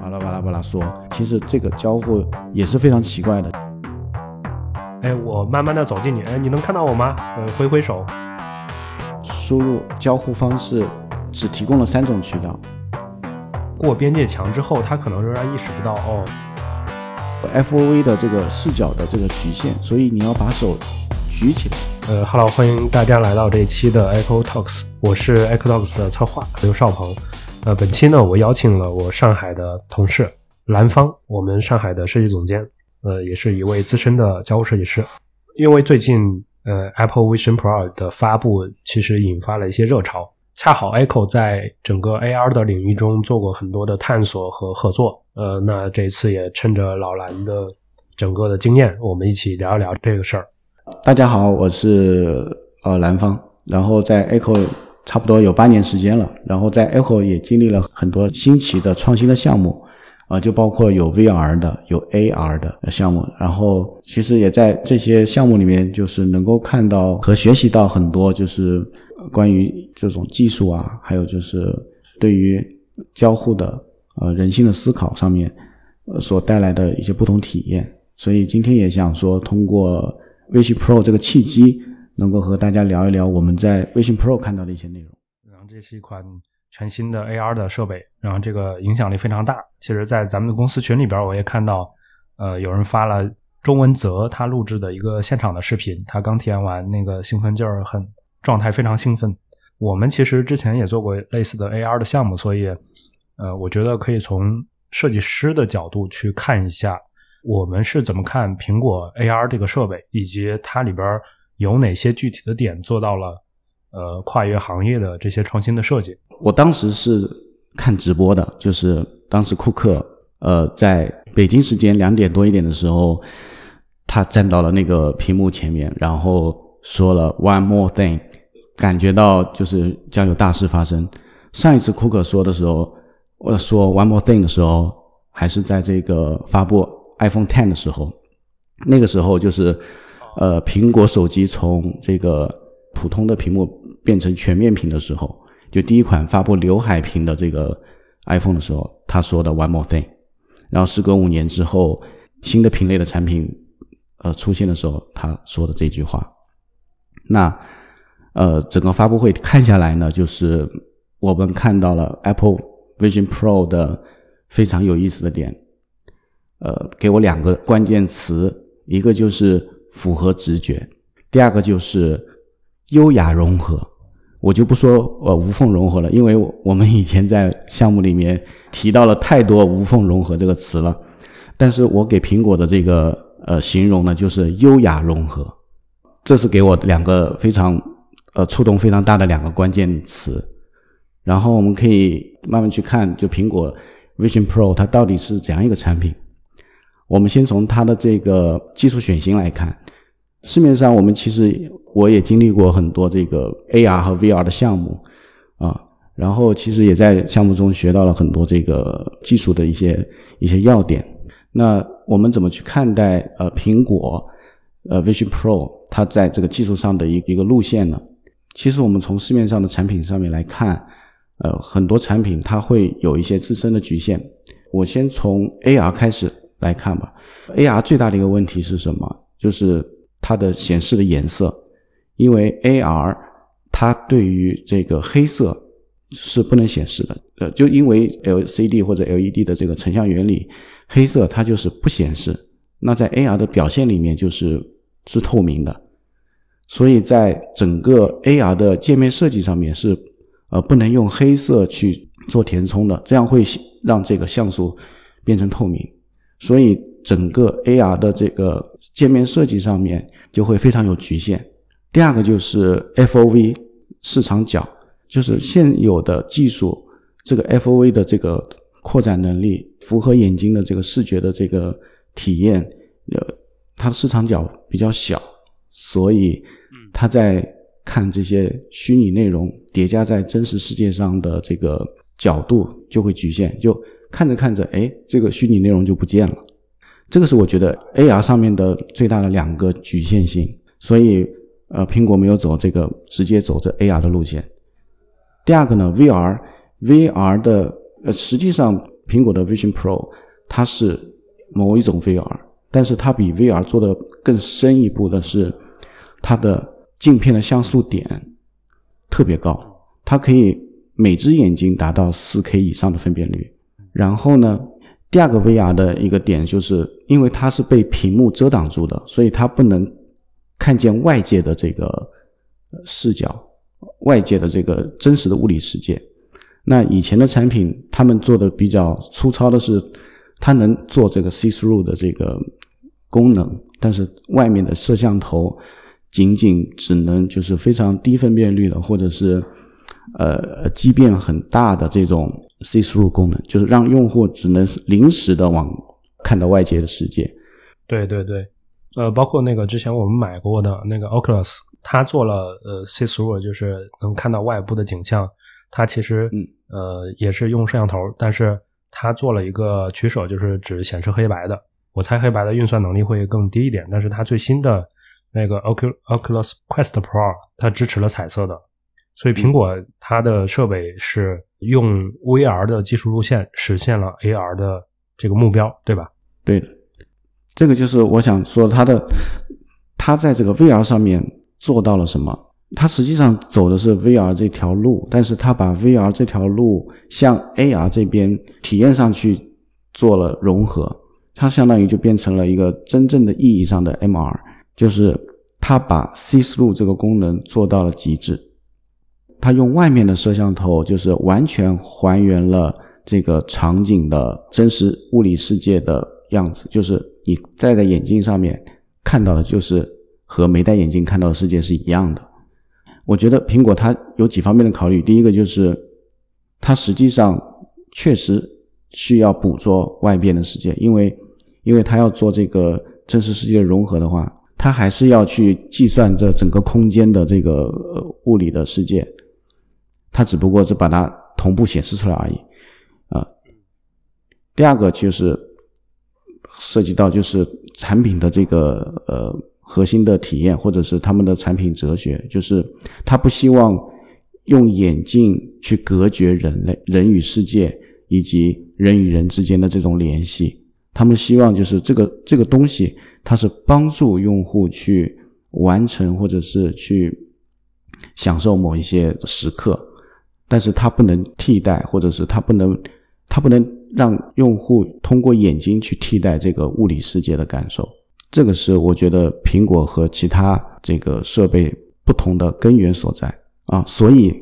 巴拉巴拉巴拉说，其实这个交互也是非常奇怪的。哎，我慢慢的走近你，哎，你能看到我吗？呃，挥挥手。输入交互方式只提供了三种渠道。过边界墙之后，他可能仍然意识不到哦，FOV 的这个视角的这个局限，所以你要把手举起来。呃哈喽，欢迎大家来到这一期的 Echo Talks，我是 Echo Talks 的策划刘少鹏。呃，本期呢，我邀请了我上海的同事蓝芳，我们上海的设计总监，呃，也是一位资深的交互设计师。因为最近呃 Apple Vision Pro 的发布，其实引发了一些热潮。恰好 Echo 在整个 AR 的领域中做过很多的探索和合作，呃，那这一次也趁着老蓝的整个的经验，我们一起聊一聊这个事儿。大家好，我是呃蓝方，然后在 Echo 差不多有八年时间了，然后在 Echo 也经历了很多新奇的创新的项目，啊，就包括有 VR 的，有 AR 的项目，然后其实也在这些项目里面，就是能够看到和学习到很多，就是。关于这种技术啊，还有就是对于交互的呃人性的思考上面，呃所带来的一些不同体验，所以今天也想说通过 v i s i Pro 这个契机，能够和大家聊一聊我们在微信 Pro 看到的一些内容。然后这是一款全新的 AR 的设备，然后这个影响力非常大。其实，在咱们的公司群里边，我也看到，呃，有人发了钟文泽他录制的一个现场的视频，他刚体验完，那个兴奋劲儿很。状态非常兴奋。我们其实之前也做过类似的 AR 的项目，所以，呃，我觉得可以从设计师的角度去看一下，我们是怎么看苹果 AR 这个设备，以及它里边有哪些具体的点做到了，呃，跨越行业的这些创新的设计。我当时是看直播的，就是当时库克，呃，在北京时间两点多一点的时候，他站到了那个屏幕前面，然后说了 “one more thing”。感觉到就是将有大事发生。上一次库克说的时候，我说 one more thing 的时候，还是在这个发布 iPhone Ten 的时候。那个时候就是，呃，苹果手机从这个普通的屏幕变成全面屏的时候，就第一款发布刘海屏的这个 iPhone 的时候，他说的 one more thing。然后时隔五年之后，新的品类的产品呃出现的时候，他说的这句话。那。呃，整个发布会看下来呢，就是我们看到了 Apple Vision Pro 的非常有意思的点。呃，给我两个关键词，一个就是符合直觉，第二个就是优雅融合。我就不说呃无缝融合了，因为我们以前在项目里面提到了太多无缝融合这个词了。但是我给苹果的这个呃形容呢，就是优雅融合。这是给我两个非常。呃，触动非常大的两个关键词，然后我们可以慢慢去看，就苹果 Vision Pro 它到底是怎样一个产品。我们先从它的这个技术选型来看，市面上我们其实我也经历过很多这个 AR 和 VR 的项目啊，然后其实也在项目中学到了很多这个技术的一些一些要点。那我们怎么去看待呃苹果呃 Vision Pro 它在这个技术上的一一个路线呢？其实我们从市面上的产品上面来看，呃，很多产品它会有一些自身的局限。我先从 AR 开始来看吧。AR 最大的一个问题是什么？就是它的显示的颜色，因为 AR 它对于这个黑色是不能显示的。呃，就因为 LCD 或者 LED 的这个成像原理，黑色它就是不显示。那在 AR 的表现里面就是是透明的。所以在整个 AR 的界面设计上面是，呃，不能用黑色去做填充的，这样会让这个像素变成透明。所以整个 AR 的这个界面设计上面就会非常有局限。第二个就是 FOV 视场角，就是现有的技术，这个 FOV 的这个扩展能力，符合眼睛的这个视觉的这个体验，呃，它的视场角比较小，所以。它在看这些虚拟内容叠加在真实世界上的这个角度就会局限，就看着看着，哎，这个虚拟内容就不见了。这个是我觉得 AR 上面的最大的两个局限性。所以，呃，苹果没有走这个直接走这 AR 的路线。第二个呢，VR，VR 的呃，实际上苹果的 Vision Pro 它是某一种 VR，但是它比 VR 做的更深一步的是，它的镜片的像素点特别高，它可以每只眼睛达到 4K 以上的分辨率。然后呢，第二个 VR 的一个点就是，因为它是被屏幕遮挡住的，所以它不能看见外界的这个视角，外界的这个真实的物理世界。那以前的产品，他们做的比较粗糙的是，它能做这个 see through 的这个功能，但是外面的摄像头仅仅只能就是非常低分辨率的，或者是呃畸变很大的这种 see through 功能，就是让用户只能临时的往看到外界的世界。对对对，呃，包括那个之前我们买过的那个 Oculus，它做了呃 see through，就是能看到外部的景象。它其实，嗯呃，也是用摄像头，但是它做了一个取舍，就是只显示黑白的。我猜黑白的运算能力会更低一点，但是它最新的那个 Oculus Quest Pro 它支持了彩色的，所以苹果它的设备是用 VR 的技术路线实现了 AR 的这个目标，对吧？对的，这个就是我想说，它的它在这个 VR 上面做到了什么？它实际上走的是 VR 这条路，但是它把 VR 这条路向 AR 这边体验上去做了融合，它相当于就变成了一个真正的意义上的 MR，就是它把 See Through 这个功能做到了极致。它用外面的摄像头，就是完全还原了这个场景的真实物理世界的样子，就是你戴在眼镜上面看到的，就是和没戴眼镜看到的世界是一样的。我觉得苹果它有几方面的考虑，第一个就是它实际上确实需要捕捉外边的世界，因为因为它要做这个真实世界的融合的话，它还是要去计算这整个空间的这个物理的世界，它只不过是把它同步显示出来而已啊。第二个就是涉及到就是产品的这个呃。核心的体验，或者是他们的产品哲学，就是他不希望用眼镜去隔绝人类、人与世界以及人与人之间的这种联系。他们希望就是这个这个东西，它是帮助用户去完成或者是去享受某一些时刻，但是它不能替代，或者是它不能它不能让用户通过眼睛去替代这个物理世界的感受。这个是我觉得苹果和其他这个设备不同的根源所在啊，所以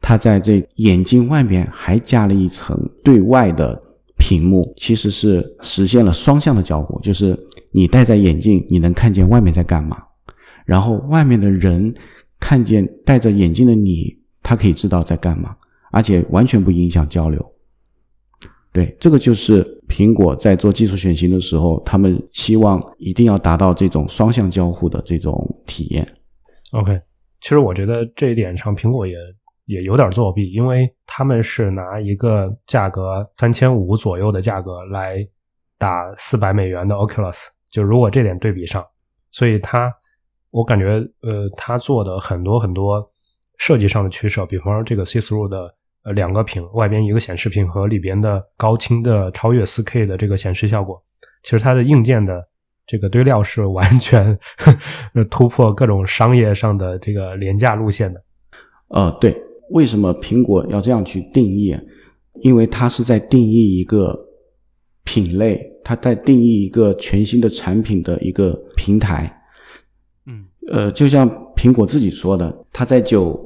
它在这眼镜外面还加了一层对外的屏幕，其实是实现了双向的交互，就是你戴在眼镜，你能看见外面在干嘛，然后外面的人看见戴着眼镜的你，他可以知道在干嘛，而且完全不影响交流。对，这个就是苹果在做技术选型的时候，他们期望一定要达到这种双向交互的这种体验。OK，其实我觉得这一点上，苹果也也有点作弊，因为他们是拿一个价格三千五左右的价格来打四百美元的 Oculus，就如果这点对比上，所以他我感觉呃，他做的很多很多设计上的取舍，比方说这个 See Through 的。呃，两个屏，外边一个显示屏和里边的高清的超越 4K 的这个显示效果，其实它的硬件的这个堆料是完全突破各种商业上的这个廉价路线的。呃，对，为什么苹果要这样去定义？因为它是在定义一个品类，它在定义一个全新的产品的一个平台。嗯，呃，就像苹果自己说的，它在九，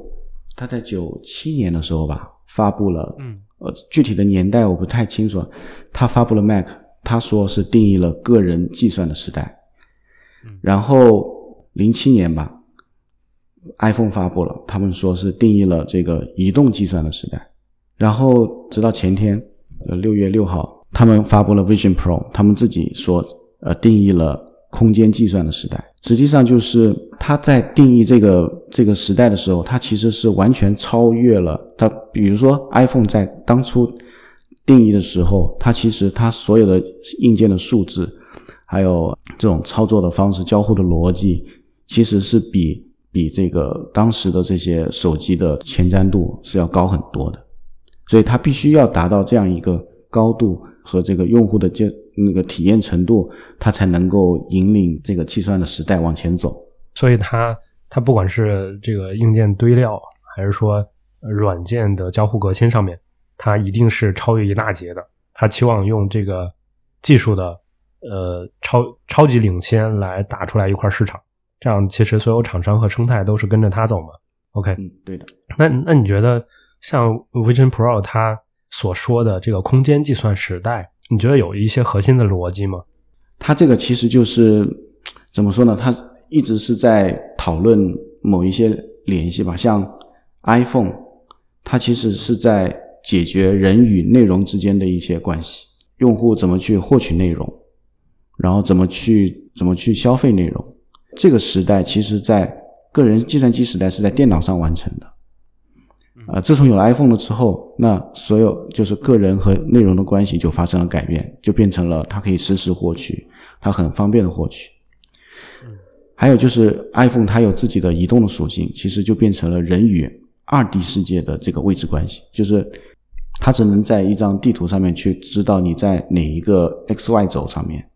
它在九七年的时候吧。发布了，嗯，呃，具体的年代我不太清楚。他发布了 Mac，他说是定义了个人计算的时代。然后零七年吧，iPhone 发布了，他们说是定义了这个移动计算的时代。然后直到前天，呃，六月六号，他们发布了 Vision Pro，他们自己说，呃，定义了空间计算的时代。实际上就是他在定义这个这个时代的时候，他其实是完全超越了他。比如说，iPhone 在当初定义的时候，它其实它所有的硬件的数字，还有这种操作的方式、交互的逻辑，其实是比比这个当时的这些手机的前瞻度是要高很多的。所以它必须要达到这样一个高度，和这个用户的接那个体验程度，它才能够引领这个计算的时代往前走。所以它它不管是这个硬件堆料，还是说软件的交互革新上面，它一定是超越一大截的。它期望用这个技术的呃超超级领先来打出来一块市场，这样其实所有厂商和生态都是跟着它走嘛。OK，嗯，对的。那那你觉得像 Vision Pro 它所说的这个空间计算时代，你觉得有一些核心的逻辑吗？它这个其实就是怎么说呢？它一直是在讨论某一些联系吧，像 iPhone，它其实是在解决人与内容之间的一些关系，用户怎么去获取内容，然后怎么去怎么去消费内容。这个时代其实，在个人计算机时代是在电脑上完成的。啊，自从有了 iPhone 了之后，那所有就是个人和内容的关系就发生了改变，就变成了它可以实时获取，它很方便的获取。还有就是 iPhone 它有自己的移动的属性，其实就变成了人与二 D 世界的这个位置关系，就是它只能在一张地图上面去知道你在哪一个 X Y 轴上面，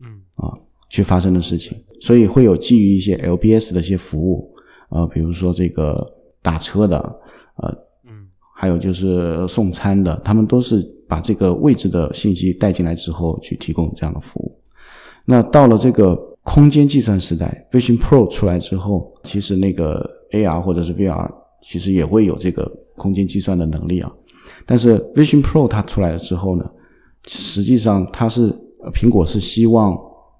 嗯啊，去发生的事情，所以会有基于一些 LBS 的一些服务，呃，比如说这个打车的。呃，嗯，还有就是送餐的，他们都是把这个位置的信息带进来之后去提供这样的服务。那到了这个空间计算时代，Vision Pro 出来之后，其实那个 AR 或者是 VR 其实也会有这个空间计算的能力啊。但是 Vision Pro 它出来了之后呢，实际上它是苹果是希望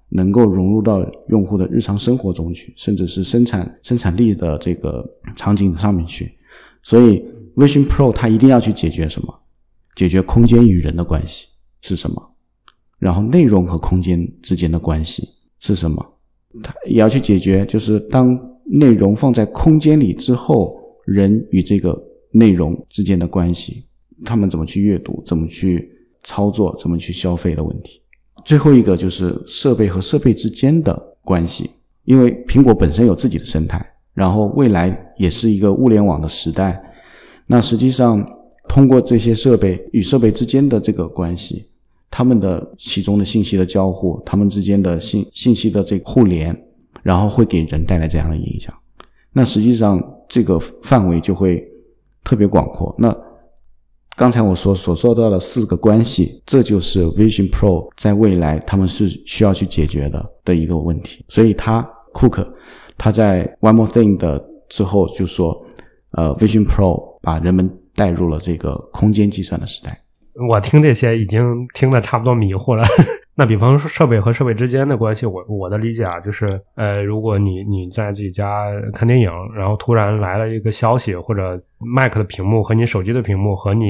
能够融入到用户的日常生活中去，甚至是生产生产力的这个场景上面去。所以，Vision Pro 它一定要去解决什么？解决空间与人的关系是什么？然后内容和空间之间的关系是什么？它也要去解决，就是当内容放在空间里之后，人与这个内容之间的关系，他们怎么去阅读，怎么去操作，怎么去消费的问题。最后一个就是设备和设备之间的关系，因为苹果本身有自己的生态。然后未来也是一个物联网的时代，那实际上通过这些设备与设备之间的这个关系，他们的其中的信息的交互，他们之间的信信息的这个互联，然后会给人带来这样的影响。那实际上这个范围就会特别广阔。那刚才我说所说到的四个关系，这就是 Vision Pro 在未来他们是需要去解决的的一个问题。所以他库克。他在 One More Thing 的之后就说，呃，Vision Pro 把人们带入了这个空间计算的时代。我听这些已经听得差不多迷糊了。那比方说设备和设备之间的关系，我我的理解啊，就是呃，如果你你在自己家看电影，然后突然来了一个消息，或者 Mac 的屏幕和你手机的屏幕和你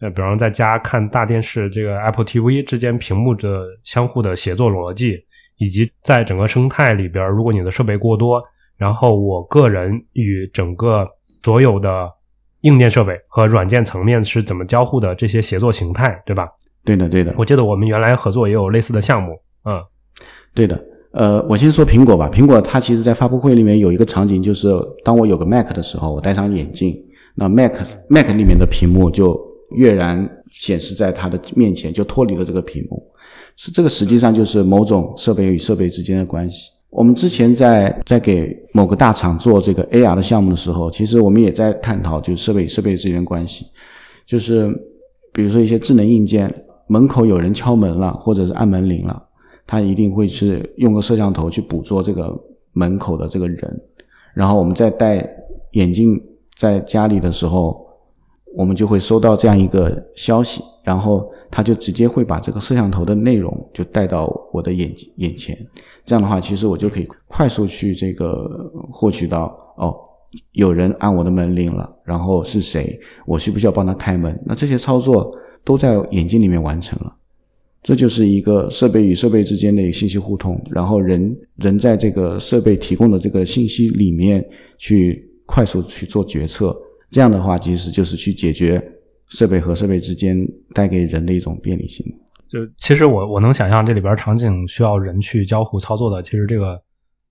呃，比方在家看大电视这个 Apple TV 之间屏幕的相互的协作逻辑。以及在整个生态里边，如果你的设备过多，然后我个人与整个所有的硬件设备和软件层面是怎么交互的这些协作形态，对吧？对的，对的。我记得我们原来合作也有类似的项目，嗯，对的。呃，我先说苹果吧。苹果它其实在发布会里面有一个场景，就是当我有个 Mac 的时候，我戴上眼镜，那 Mac Mac 里面的屏幕就跃然显示在它的面前，就脱离了这个屏幕。是这个，实际上就是某种设备与设备之间的关系。我们之前在在给某个大厂做这个 AR 的项目的时候，其实我们也在探讨，就是设备与设备之间的关系。就是比如说一些智能硬件，门口有人敲门了，或者是按门铃了，他一定会是用个摄像头去捕捉这个门口的这个人。然后我们在戴眼镜在家里的时候，我们就会收到这样一个消息，然后。他就直接会把这个摄像头的内容就带到我的眼眼前，这样的话，其实我就可以快速去这个获取到哦，有人按我的门铃了，然后是谁，我需不需要帮他开门？那这些操作都在眼睛里面完成了，这就是一个设备与设备之间的信息互通，然后人人在这个设备提供的这个信息里面去快速去做决策，这样的话，其实就是去解决。设备和设备之间带给人的一种便利性，就其实我我能想象这里边场景需要人去交互操作的，其实这个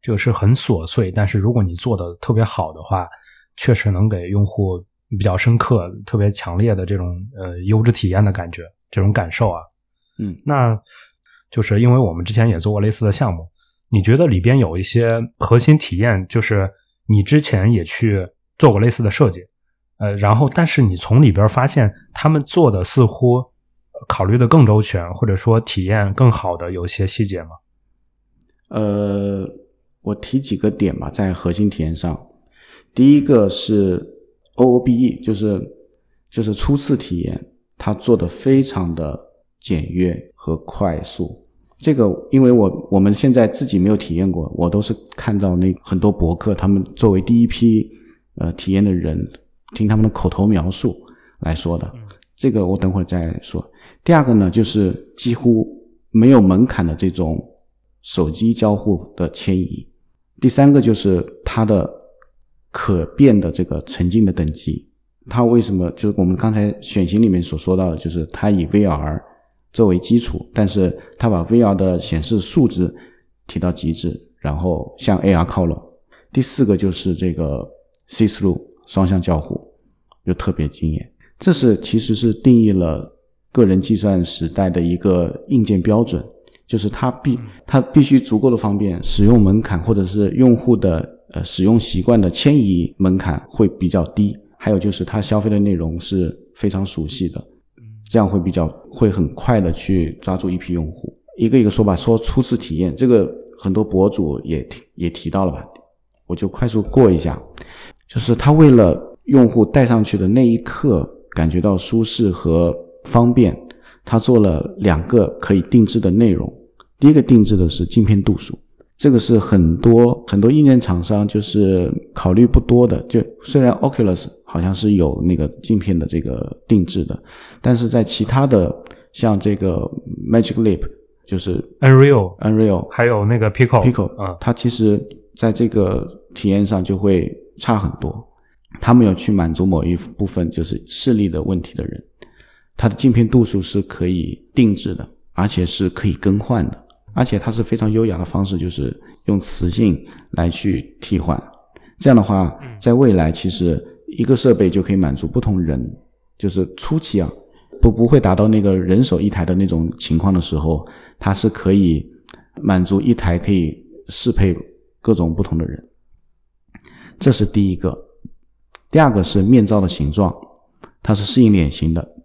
这个是很琐碎，但是如果你做的特别好的话，确实能给用户比较深刻、特别强烈的这种呃优质体验的感觉，这种感受啊。嗯，那就是因为我们之前也做过类似的项目，你觉得里边有一些核心体验，就是你之前也去做过类似的设计，呃，然后但是你从里边发现他们做的似乎考虑的更周全，或者说体验更好的有些细节吗？呃，我提几个点吧，在核心体验上，第一个是 OOBE，就是就是初次体验，它做的非常的简约和快速。这个，因为我我们现在自己没有体验过，我都是看到那很多博客，他们作为第一批呃体验的人，听他们的口头描述来说的。这个我等会儿再说。第二个呢，就是几乎没有门槛的这种。手机交互的迁移，第三个就是它的可变的这个沉浸的等级。它为什么就是我们刚才选型里面所说到的，就是它以 VR 作为基础，但是它把 VR 的显示素质提到极致，然后向 AR 靠拢。第四个就是这个 C through 双向交互，就特别惊艳。这是其实是定义了个人计算时代的一个硬件标准。就是它必它必须足够的方便，使用门槛或者是用户的呃使用习惯的迁移门槛会比较低，还有就是它消费的内容是非常熟悉的，这样会比较会很快的去抓住一批用户。一个一个说吧，说初次体验，这个很多博主也提也提到了吧，我就快速过一下，就是他为了用户戴上去的那一刻感觉到舒适和方便，他做了两个可以定制的内容。第一个定制的是镜片度数，这个是很多很多硬件厂商就是考虑不多的。就虽然 Oculus 好像是有那个镜片的这个定制的，但是在其他的像这个 Magic Leap，就是 Unreal Unreal，还有那个 Pico Pico 嗯，它其实在这个体验上就会差很多。他们有去满足某一部分就是视力的问题的人，它的镜片度数是可以定制的，而且是可以更换的。而且它是非常优雅的方式，就是用磁性来去替换。这样的话，在未来其实一个设备就可以满足不同人，就是初期啊，不不会达到那个人手一台的那种情况的时候，它是可以满足一台可以适配各种不同的人。这是第一个。第二个是面罩的形状，它是适应脸型的。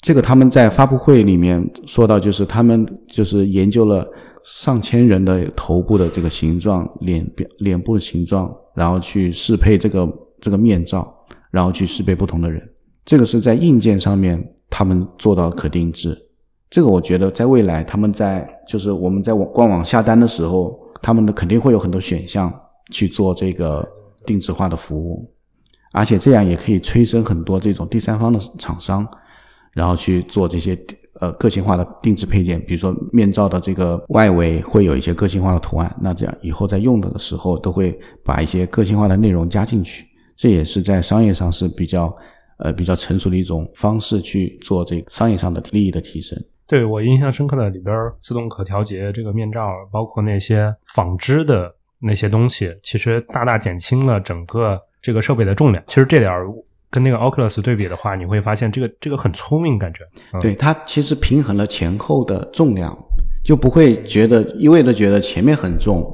这个他们在发布会里面说到，就是他们就是研究了。上千人的头部的这个形状、脸、脸部的形状，然后去适配这个这个面罩，然后去适配不同的人。这个是在硬件上面他们做到可定制。这个我觉得在未来，他们在就是我们在网官网下单的时候，他们的肯定会有很多选项去做这个定制化的服务，而且这样也可以催生很多这种第三方的厂商，然后去做这些。呃，个性化的定制配件，比如说面罩的这个外围会有一些个性化的图案，那这样以后在用的时候都会把一些个性化的内容加进去，这也是在商业上是比较呃比较成熟的一种方式去做这个商业上的利益的提升。对我印象深刻的里边自动可调节这个面罩，包括那些纺织的那些东西，其实大大减轻了整个这个设备的重量。其实这点儿。跟那个 Oculus 对比的话，你会发现这个这个很聪明，感觉。对它其实平衡了前后的重量，就不会觉得一味的觉得前面很重，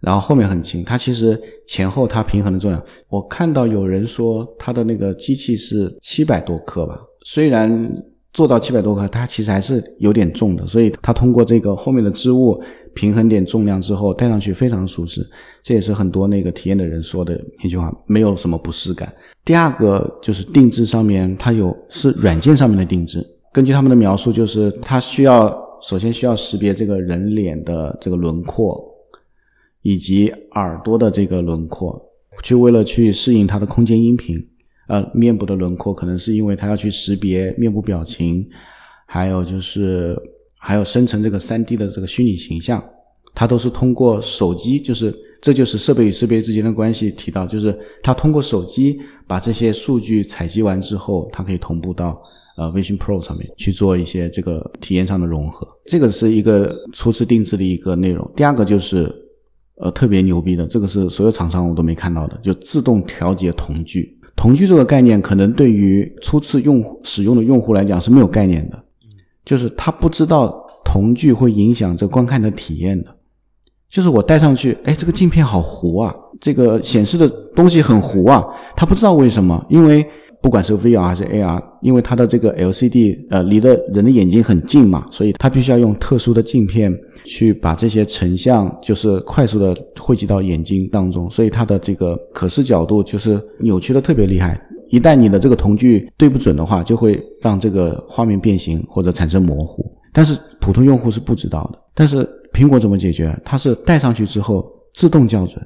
然后后面很轻。它其实前后它平衡的重量。我看到有人说它的那个机器是七百多克吧，虽然做到七百多克，它其实还是有点重的。所以它通过这个后面的织物平衡点重量之后，戴上去非常舒适。这也是很多那个体验的人说的一句话，没有什么不适感。第二个就是定制上面，它有是软件上面的定制。根据他们的描述，就是它需要首先需要识别这个人脸的这个轮廓，以及耳朵的这个轮廓，去为了去适应它的空间音频。呃，面部的轮廓可能是因为它要去识别面部表情，还有就是还有生成这个三 D 的这个虚拟形象，它都是通过手机，就是这就是设备与设备之间的关系。提到就是它通过手机。把这些数据采集完之后，它可以同步到呃 Vision Pro 上面去做一些这个体验上的融合。这个是一个初次定制的一个内容。第二个就是呃特别牛逼的，这个是所有厂商我都没看到的，就自动调节瞳距。瞳距这个概念可能对于初次用使用的用户来讲是没有概念的，就是他不知道瞳距会影响这观看的体验的。就是我戴上去，哎，这个镜片好糊啊，这个显示的东西很糊啊，他不知道为什么，因为不管是 VR 还是 AR，因为它的这个 LCD 呃离的人的眼睛很近嘛，所以它必须要用特殊的镜片去把这些成像就是快速的汇集到眼睛当中，所以它的这个可视角度就是扭曲的特别厉害。一旦你的这个瞳距对不准的话，就会让这个画面变形或者产生模糊。但是普通用户是不知道的。但是苹果怎么解决？它是戴上去之后自动校准，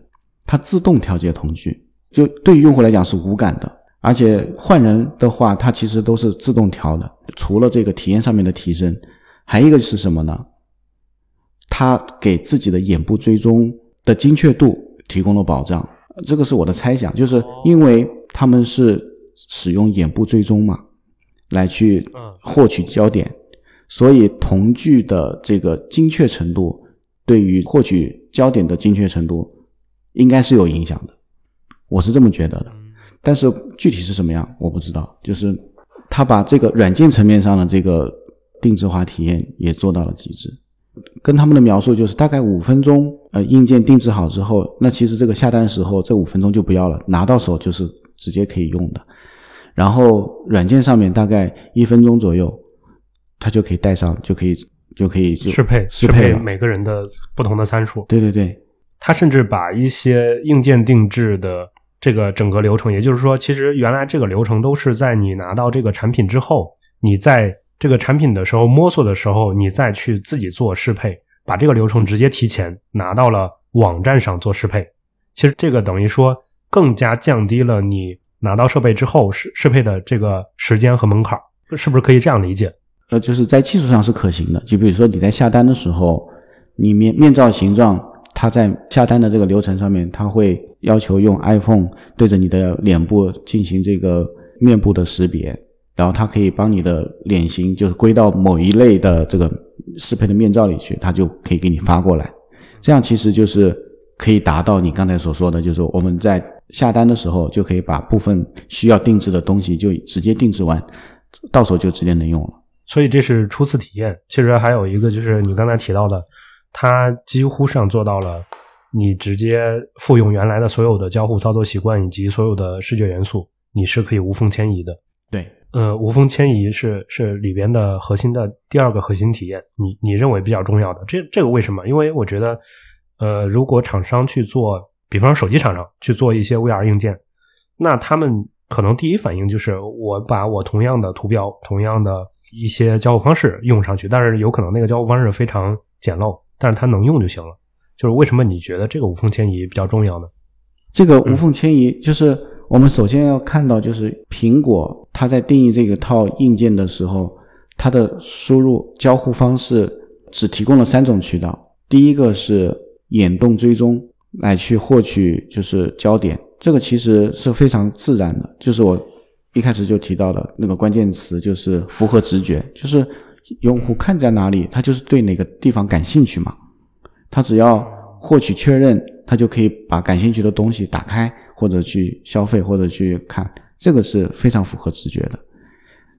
它自动调节瞳距，就对于用户来讲是无感的。而且换人的话，它其实都是自动调的。除了这个体验上面的提升，还一个是什么呢？它给自己的眼部追踪的精确度提供了保障。这个是我的猜想，就是因为他们是。使用眼部追踪嘛，来去获取焦点，所以瞳距的这个精确程度，对于获取焦点的精确程度，应该是有影响的。我是这么觉得的，但是具体是什么样我不知道。就是他把这个软件层面上的这个定制化体验也做到了极致，跟他们的描述就是大概五分钟，呃，硬件定制好之后，那其实这个下单的时候这五分钟就不要了，拿到手就是直接可以用的。然后软件上面大概一分钟左右，它就可以带上，就可以就可以就适配适配每个人的不同的参数。对对对，它甚至把一些硬件定制的这个整个流程，也就是说，其实原来这个流程都是在你拿到这个产品之后，你在这个产品的时候摸索的时候，你再去自己做适配，把这个流程直接提前拿到了网站上做适配。其实这个等于说更加降低了你。拿到设备之后适适配的这个时间和门槛，是不是可以这样理解？呃，就是在技术上是可行的。就比如说你在下单的时候，你面面罩形状，它在下单的这个流程上面，它会要求用 iPhone 对着你的脸部进行这个面部的识别，然后它可以帮你的脸型就是归到某一类的这个适配的面罩里去，它就可以给你发过来。这样其实就是。可以达到你刚才所说的，就是我们在下单的时候就可以把部分需要定制的东西就直接定制完，到手就直接能用了。所以这是初次体验。其实还有一个就是你刚才提到的，它几乎上做到了你直接复用原来的所有的交互操作习惯以及所有的视觉元素，你是可以无缝迁移的。对，呃，无缝迁移是是里边的核心的第二个核心体验。你你认为比较重要的这这个为什么？因为我觉得。呃，如果厂商去做，比方说手机厂商去做一些 VR 硬件，那他们可能第一反应就是我把我同样的图标、同样的一些交互方式用上去，但是有可能那个交互方式非常简陋，但是它能用就行了。就是为什么你觉得这个无缝迁移比较重要呢？这个无缝迁移就是我们首先要看到，就是苹果它在定义这个套硬件的时候，它的输入交互方式只提供了三种渠道，第一个是。眼动追踪来去获取就是焦点，这个其实是非常自然的。就是我一开始就提到的那个关键词，就是符合直觉，就是用户看在哪里，他就是对哪个地方感兴趣嘛。他只要获取确认，他就可以把感兴趣的东西打开，或者去消费，或者去看。这个是非常符合直觉的。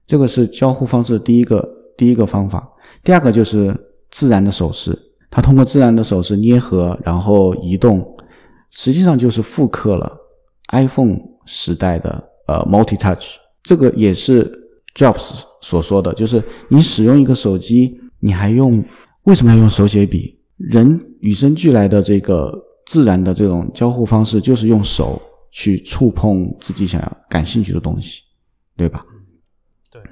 这个是交互方式第一个第一个方法。第二个就是自然的手势。它通过自然的手势捏合，然后移动，实际上就是复刻了 iPhone 时代的呃 Multi Touch。这个也是 Jobs 所说的，就是你使用一个手机，你还用为什么要用手写笔？人与生俱来的这个自然的这种交互方式，就是用手去触碰自己想要感兴趣的东西，对吧？对，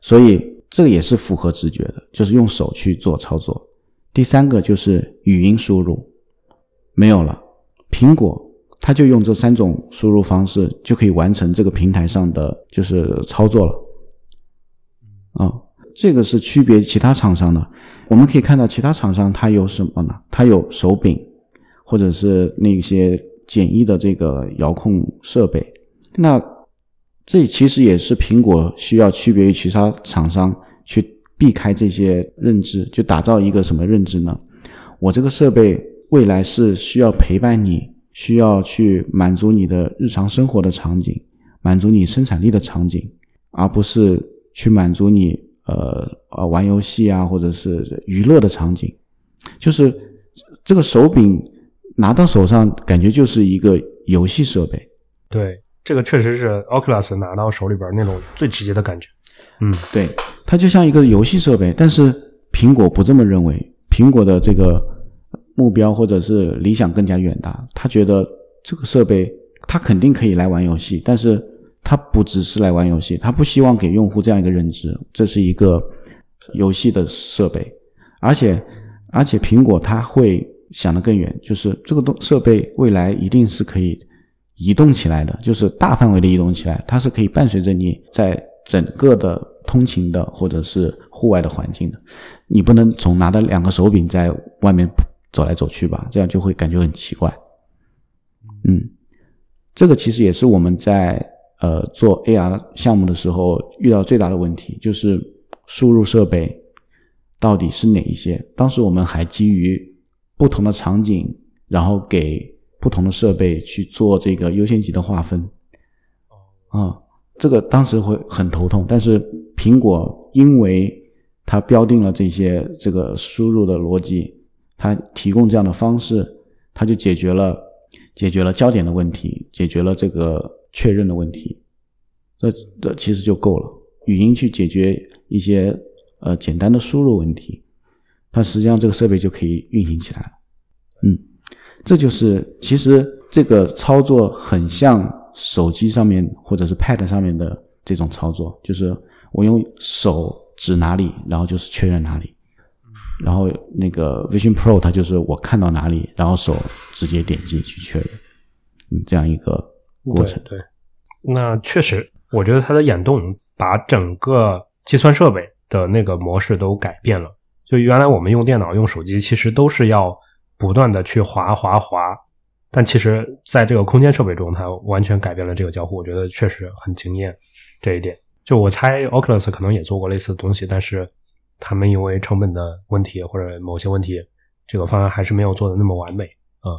所以这个也是符合直觉的，就是用手去做操作。第三个就是语音输入，没有了。苹果它就用这三种输入方式就可以完成这个平台上的就是操作了。啊，这个是区别其他厂商的。我们可以看到其他厂商它有什么呢？它有手柄，或者是那些简易的这个遥控设备。那这其实也是苹果需要区别于其他厂商去。避开这些认知，就打造一个什么认知呢？我这个设备未来是需要陪伴你，需要去满足你的日常生活的场景，满足你生产力的场景，而不是去满足你呃呃玩游戏啊，或者是娱乐的场景，就是这个手柄拿到手上，感觉就是一个游戏设备。对，这个确实是 Oculus 拿到手里边那种最直接的感觉。嗯，对，它就像一个游戏设备，但是苹果不这么认为，苹果的这个目标或者是理想更加远大，他觉得这个设备它肯定可以来玩游戏，但是它不只是来玩游戏，它不希望给用户这样一个认知，这是一个游戏的设备，而且而且苹果它会想得更远，就是这个东设备未来一定是可以移动起来的，就是大范围的移动起来，它是可以伴随着你在整个的。通勤的或者是户外的环境的，你不能总拿着两个手柄在外面走来走去吧？这样就会感觉很奇怪。嗯，这个其实也是我们在呃做 AR 项目的时候遇到最大的问题，就是输入设备到底是哪一些？当时我们还基于不同的场景，然后给不同的设备去做这个优先级的划分。啊。这个当时会很头痛，但是苹果因为它标定了这些这个输入的逻辑，它提供这样的方式，它就解决了解决了焦点的问题，解决了这个确认的问题，这这其实就够了。语音去解决一些呃简单的输入问题，它实际上这个设备就可以运行起来了。嗯，这就是其实这个操作很像。手机上面或者是 Pad 上面的这种操作，就是我用手指哪里，然后就是确认哪里，然后那个 Vision Pro 它就是我看到哪里，然后手直接点击去确认，嗯，这样一个过程。对，那确实，我觉得它的眼动把整个计算设备的那个模式都改变了。就原来我们用电脑、用手机，其实都是要不断的去滑滑滑。但其实，在这个空间设备中，它完全改变了这个交互，我觉得确实很惊艳。这一点，就我猜，Oculus 可能也做过类似的东西，但是他们因为成本的问题或者某些问题，这个方案还是没有做的那么完美啊。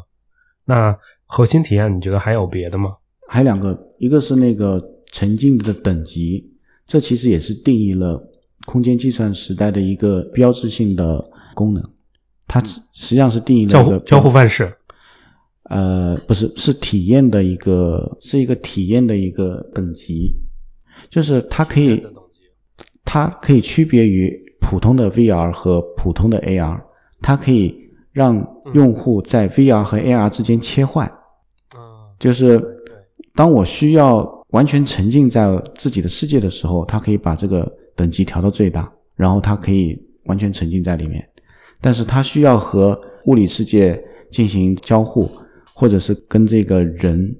那核心体验，你觉得还有别的吗？还有两个，一个是那个沉浸的等级，这其实也是定义了空间计算时代的一个标志性的功能。它实际上是定义了一个交互范式。呃，不是，是体验的一个，是一个体验的一个等级，就是它可以，它可以区别于普通的 VR 和普通的 AR，它可以让用户在 VR 和 AR 之间切换，就是当我需要完全沉浸在自己的世界的时候，它可以把这个等级调到最大，然后它可以完全沉浸在里面，但是它需要和物理世界进行交互。或者是跟这个人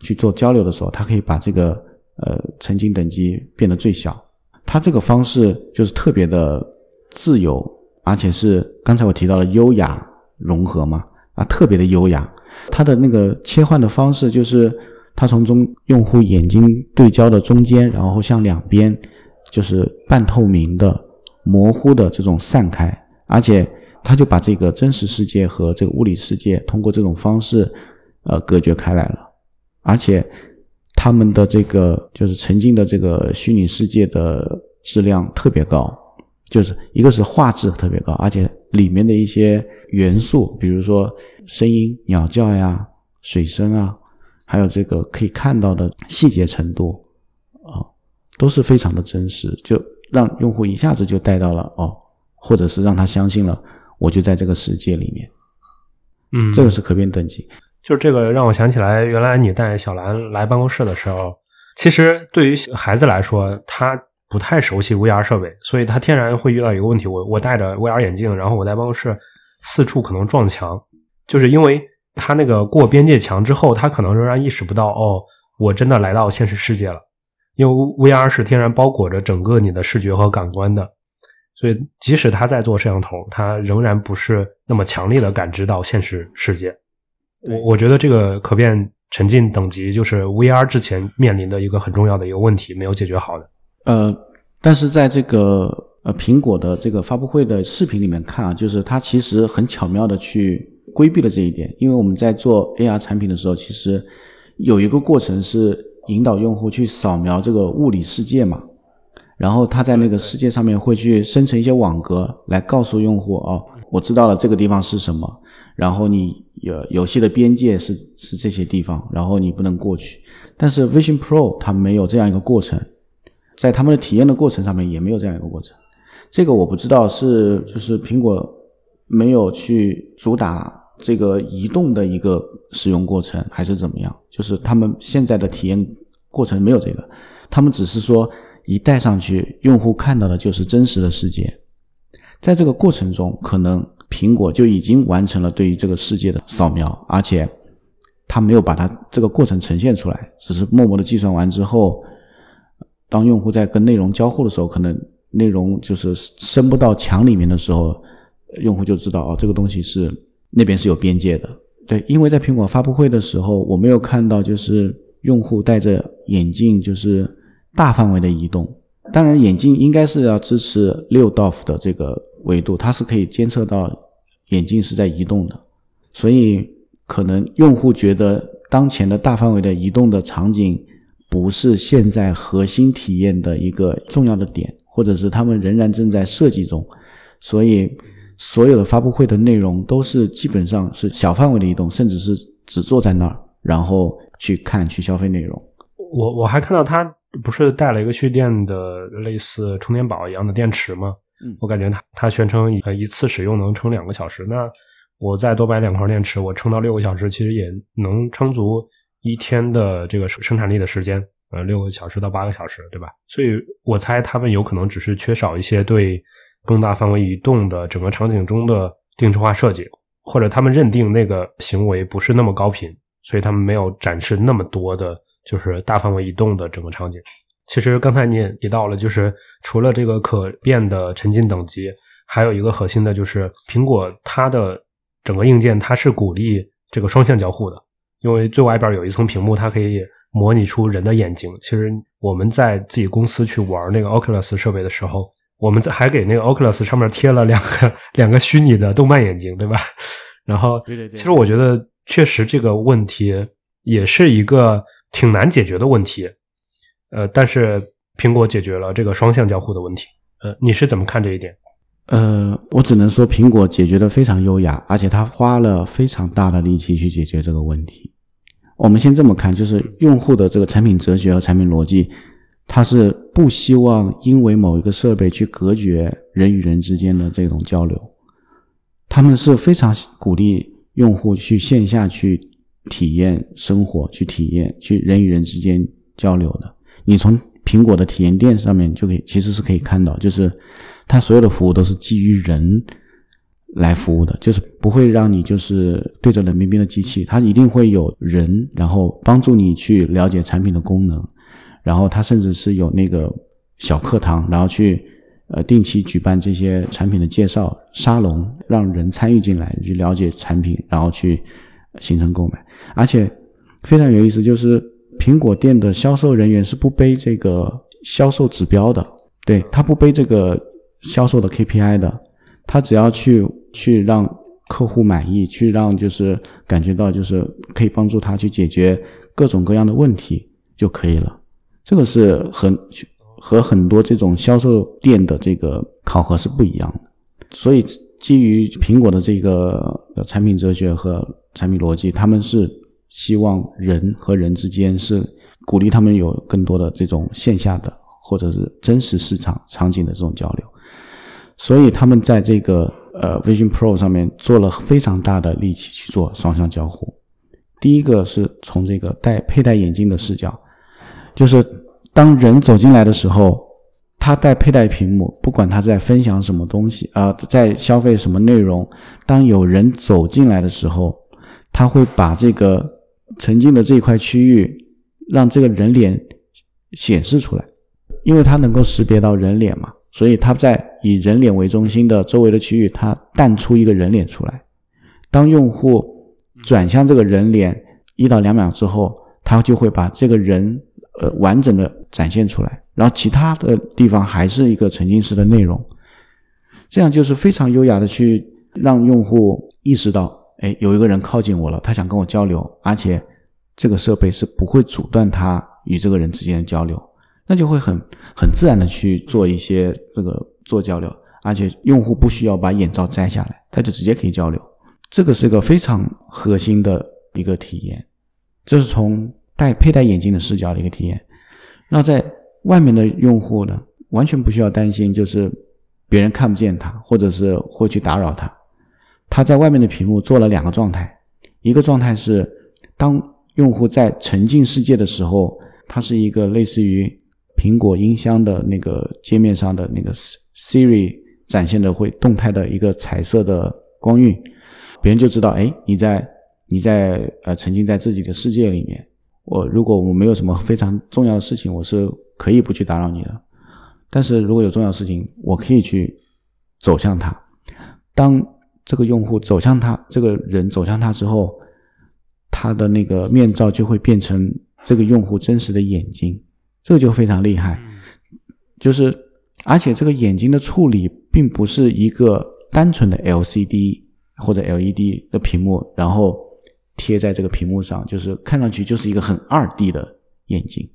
去做交流的时候，他可以把这个呃沉浸等级变得最小。他这个方式就是特别的自由，而且是刚才我提到的优雅融合嘛，啊，特别的优雅。它的那个切换的方式就是，它从中用户眼睛对焦的中间，然后向两边就是半透明的、模糊的这种散开，而且。他就把这个真实世界和这个物理世界通过这种方式，呃，隔绝开来了。而且他们的这个就是沉浸的这个虚拟世界的质量特别高，就是一个是画质特别高，而且里面的一些元素，比如说声音、鸟叫呀、水声啊，还有这个可以看到的细节程度啊，都是非常的真实，就让用户一下子就带到了哦，或者是让他相信了。我就在这个世界里面，嗯，这个是可变等级。就是这个让我想起来，原来你带小兰来办公室的时候，其实对于孩子来说，他不太熟悉 VR 设备，所以他天然会遇到一个问题：我我戴着 VR 眼镜，然后我在办公室四处可能撞墙，就是因为他那个过边界墙之后，他可能仍然意识不到，哦，我真的来到现实世界了，因为 VR 是天然包裹着整个你的视觉和感官的。所以，即使他在做摄像头，他仍然不是那么强烈的感知到现实世界。我我觉得这个可变沉浸等级就是 VR 之前面临的一个很重要的一个问题，没有解决好的。呃，但是在这个呃苹果的这个发布会的视频里面看啊，就是它其实很巧妙的去规避了这一点。因为我们在做 AR 产品的时候，其实有一个过程是引导用户去扫描这个物理世界嘛。然后它在那个世界上面会去生成一些网格，来告诉用户哦，我知道了这个地方是什么，然后你有游戏的边界是是这些地方，然后你不能过去。但是 Vision Pro 它没有这样一个过程，在他们的体验的过程上面也没有这样一个过程。这个我不知道是就是苹果没有去主打。这个移动的一个使用过程还是怎么样？就是他们现在的体验过程没有这个，他们只是说一戴上去，用户看到的就是真实的世界。在这个过程中，可能苹果就已经完成了对于这个世界的扫描，而且他没有把它这个过程呈现出来，只是默默的计算完之后，当用户在跟内容交互的时候，可能内容就是伸不到墙里面的时候，用户就知道哦，这个东西是。那边是有边界的，对，因为在苹果发布会的时候，我没有看到就是用户戴着眼镜就是大范围的移动。当然，眼镜应该是要支持六 DoF 的这个维度，它是可以监测到眼镜是在移动的。所以，可能用户觉得当前的大范围的移动的场景不是现在核心体验的一个重要的点，或者是他们仍然正在设计中，所以。所有的发布会的内容都是基本上是小范围的移动，甚至是只坐在那儿，然后去看、去消费内容。我我还看到他不是带了一个蓄电的类似充电宝一样的电池吗？嗯，我感觉它它宣称呃一次使用能撑两个小时。那我再多买两块电池，我撑到六个小时，其实也能撑足一天的这个生产力的时间。呃，六个小时到八个小时，对吧？所以我猜他们有可能只是缺少一些对。更大范围移动的整个场景中的定制化设计，或者他们认定那个行为不是那么高频，所以他们没有展示那么多的，就是大范围移动的整个场景。其实刚才你也提到了，就是除了这个可变的沉浸等级，还有一个核心的就是苹果它的整个硬件它是鼓励这个双向交互的，因为最外边有一层屏幕，它可以模拟出人的眼睛。其实我们在自己公司去玩那个 Oculus 设备的时候。我们还给那个 Oculus 上面贴了两个两个虚拟的动漫眼睛，对吧？然后，其实我觉得确实这个问题也是一个挺难解决的问题。呃，但是苹果解决了这个双向交互的问题。呃，你是怎么看这一点？呃，我只能说苹果解决的非常优雅，而且他花了非常大的力气去解决这个问题。我们先这么看，就是用户的这个产品哲学和产品逻辑。他是不希望因为某一个设备去隔绝人与人之间的这种交流，他们是非常鼓励用户去线下去体验生活，去体验去人与人之间交流的。你从苹果的体验店上面就可以，其实是可以看到，就是它所有的服务都是基于人来服务的，就是不会让你就是对着冷冰冰的机器，它一定会有人，然后帮助你去了解产品的功能。然后它甚至是有那个小课堂，然后去呃定期举办这些产品的介绍沙龙，让人参与进来去了解产品，然后去形成购买。而且非常有意思，就是苹果店的销售人员是不背这个销售指标的，对他不背这个销售的 KPI 的，他只要去去让客户满意，去让就是感觉到就是可以帮助他去解决各种各样的问题就可以了。这个是很和很多这种销售店的这个考核是不一样的，所以基于苹果的这个产品哲学和产品逻辑，他们是希望人和人之间是鼓励他们有更多的这种线下的或者是真实市场场景的这种交流，所以他们在这个呃 Vision Pro 上面做了非常大的力气去做双向交互。第一个是从这个戴佩戴眼镜的视角。就是当人走进来的时候，他在佩戴屏幕，不管他在分享什么东西啊，在消费什么内容。当有人走进来的时候，他会把这个沉浸的这一块区域，让这个人脸显示出来，因为它能够识别到人脸嘛，所以它在以人脸为中心的周围的区域，它淡出一个人脸出来。当用户转向这个人脸一到两秒之后，他就会把这个人。呃，完整的展现出来，然后其他的地方还是一个沉浸式的内容，这样就是非常优雅的去让用户意识到，哎，有一个人靠近我了，他想跟我交流，而且这个设备是不会阻断他与这个人之间的交流，那就会很很自然的去做一些这个做交流，而且用户不需要把眼罩摘下来，他就直接可以交流。这个是一个非常核心的一个体验，这是从戴佩戴眼镜的视角的一个体验。那在外面的用户呢，完全不需要担心，就是别人看不见他，或者是会去打扰他。他在外面的屏幕做了两个状态，一个状态是当用户在沉浸世界的时候，它是一个类似于苹果音箱的那个界面上的那个 Siri 展现的会动态的一个彩色的光晕，别人就知道，哎，你在你在呃沉浸在自己的世界里面。我如果我没有什么非常重要的事情，我是可以不去打扰你的。但是如果有重要事情，我可以去走向他。当这个用户走向他，这个人走向他之后，他的那个面罩就会变成这个用户真实的眼睛，这个就非常厉害。就是而且这个眼睛的处理并不是一个单纯的 LCD 或者 LED 的屏幕，然后。贴在这个屏幕上，就是看上去就是一个很二 D 的眼睛，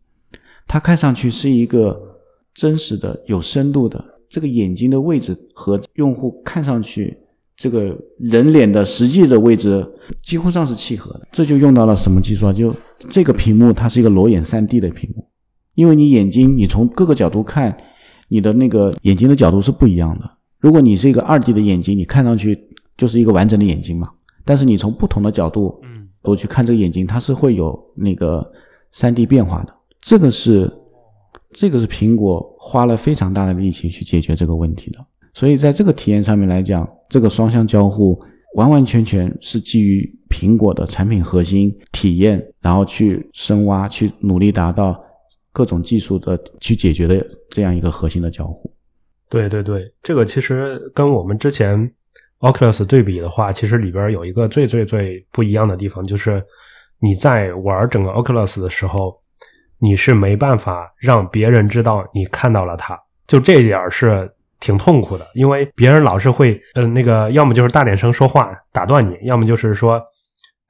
它看上去是一个真实的、有深度的。这个眼睛的位置和用户看上去这个人脸的实际的位置几乎上是契合的。这就用到了什么技术啊？就这个屏幕它是一个裸眼 3D 的屏幕，因为你眼睛你从各个角度看，你的那个眼睛的角度是不一样的。如果你是一个二 D 的眼睛，你看上去就是一个完整的眼睛嘛。但是你从不同的角度，嗯，都去看这个眼睛，它是会有那个三 D 变化的。这个是，这个是苹果花了非常大的力气去解决这个问题的。所以在这个体验上面来讲，这个双向交互完完全全是基于苹果的产品核心体验，然后去深挖，去努力达到各种技术的去解决的这样一个核心的交互。对对对，这个其实跟我们之前。Oculus 对比的话，其实里边有一个最最最不一样的地方，就是你在玩整个 Oculus 的时候，你是没办法让别人知道你看到了它，就这一点是挺痛苦的，因为别人老是会，呃，那个要么就是大点声说话打断你，要么就是说，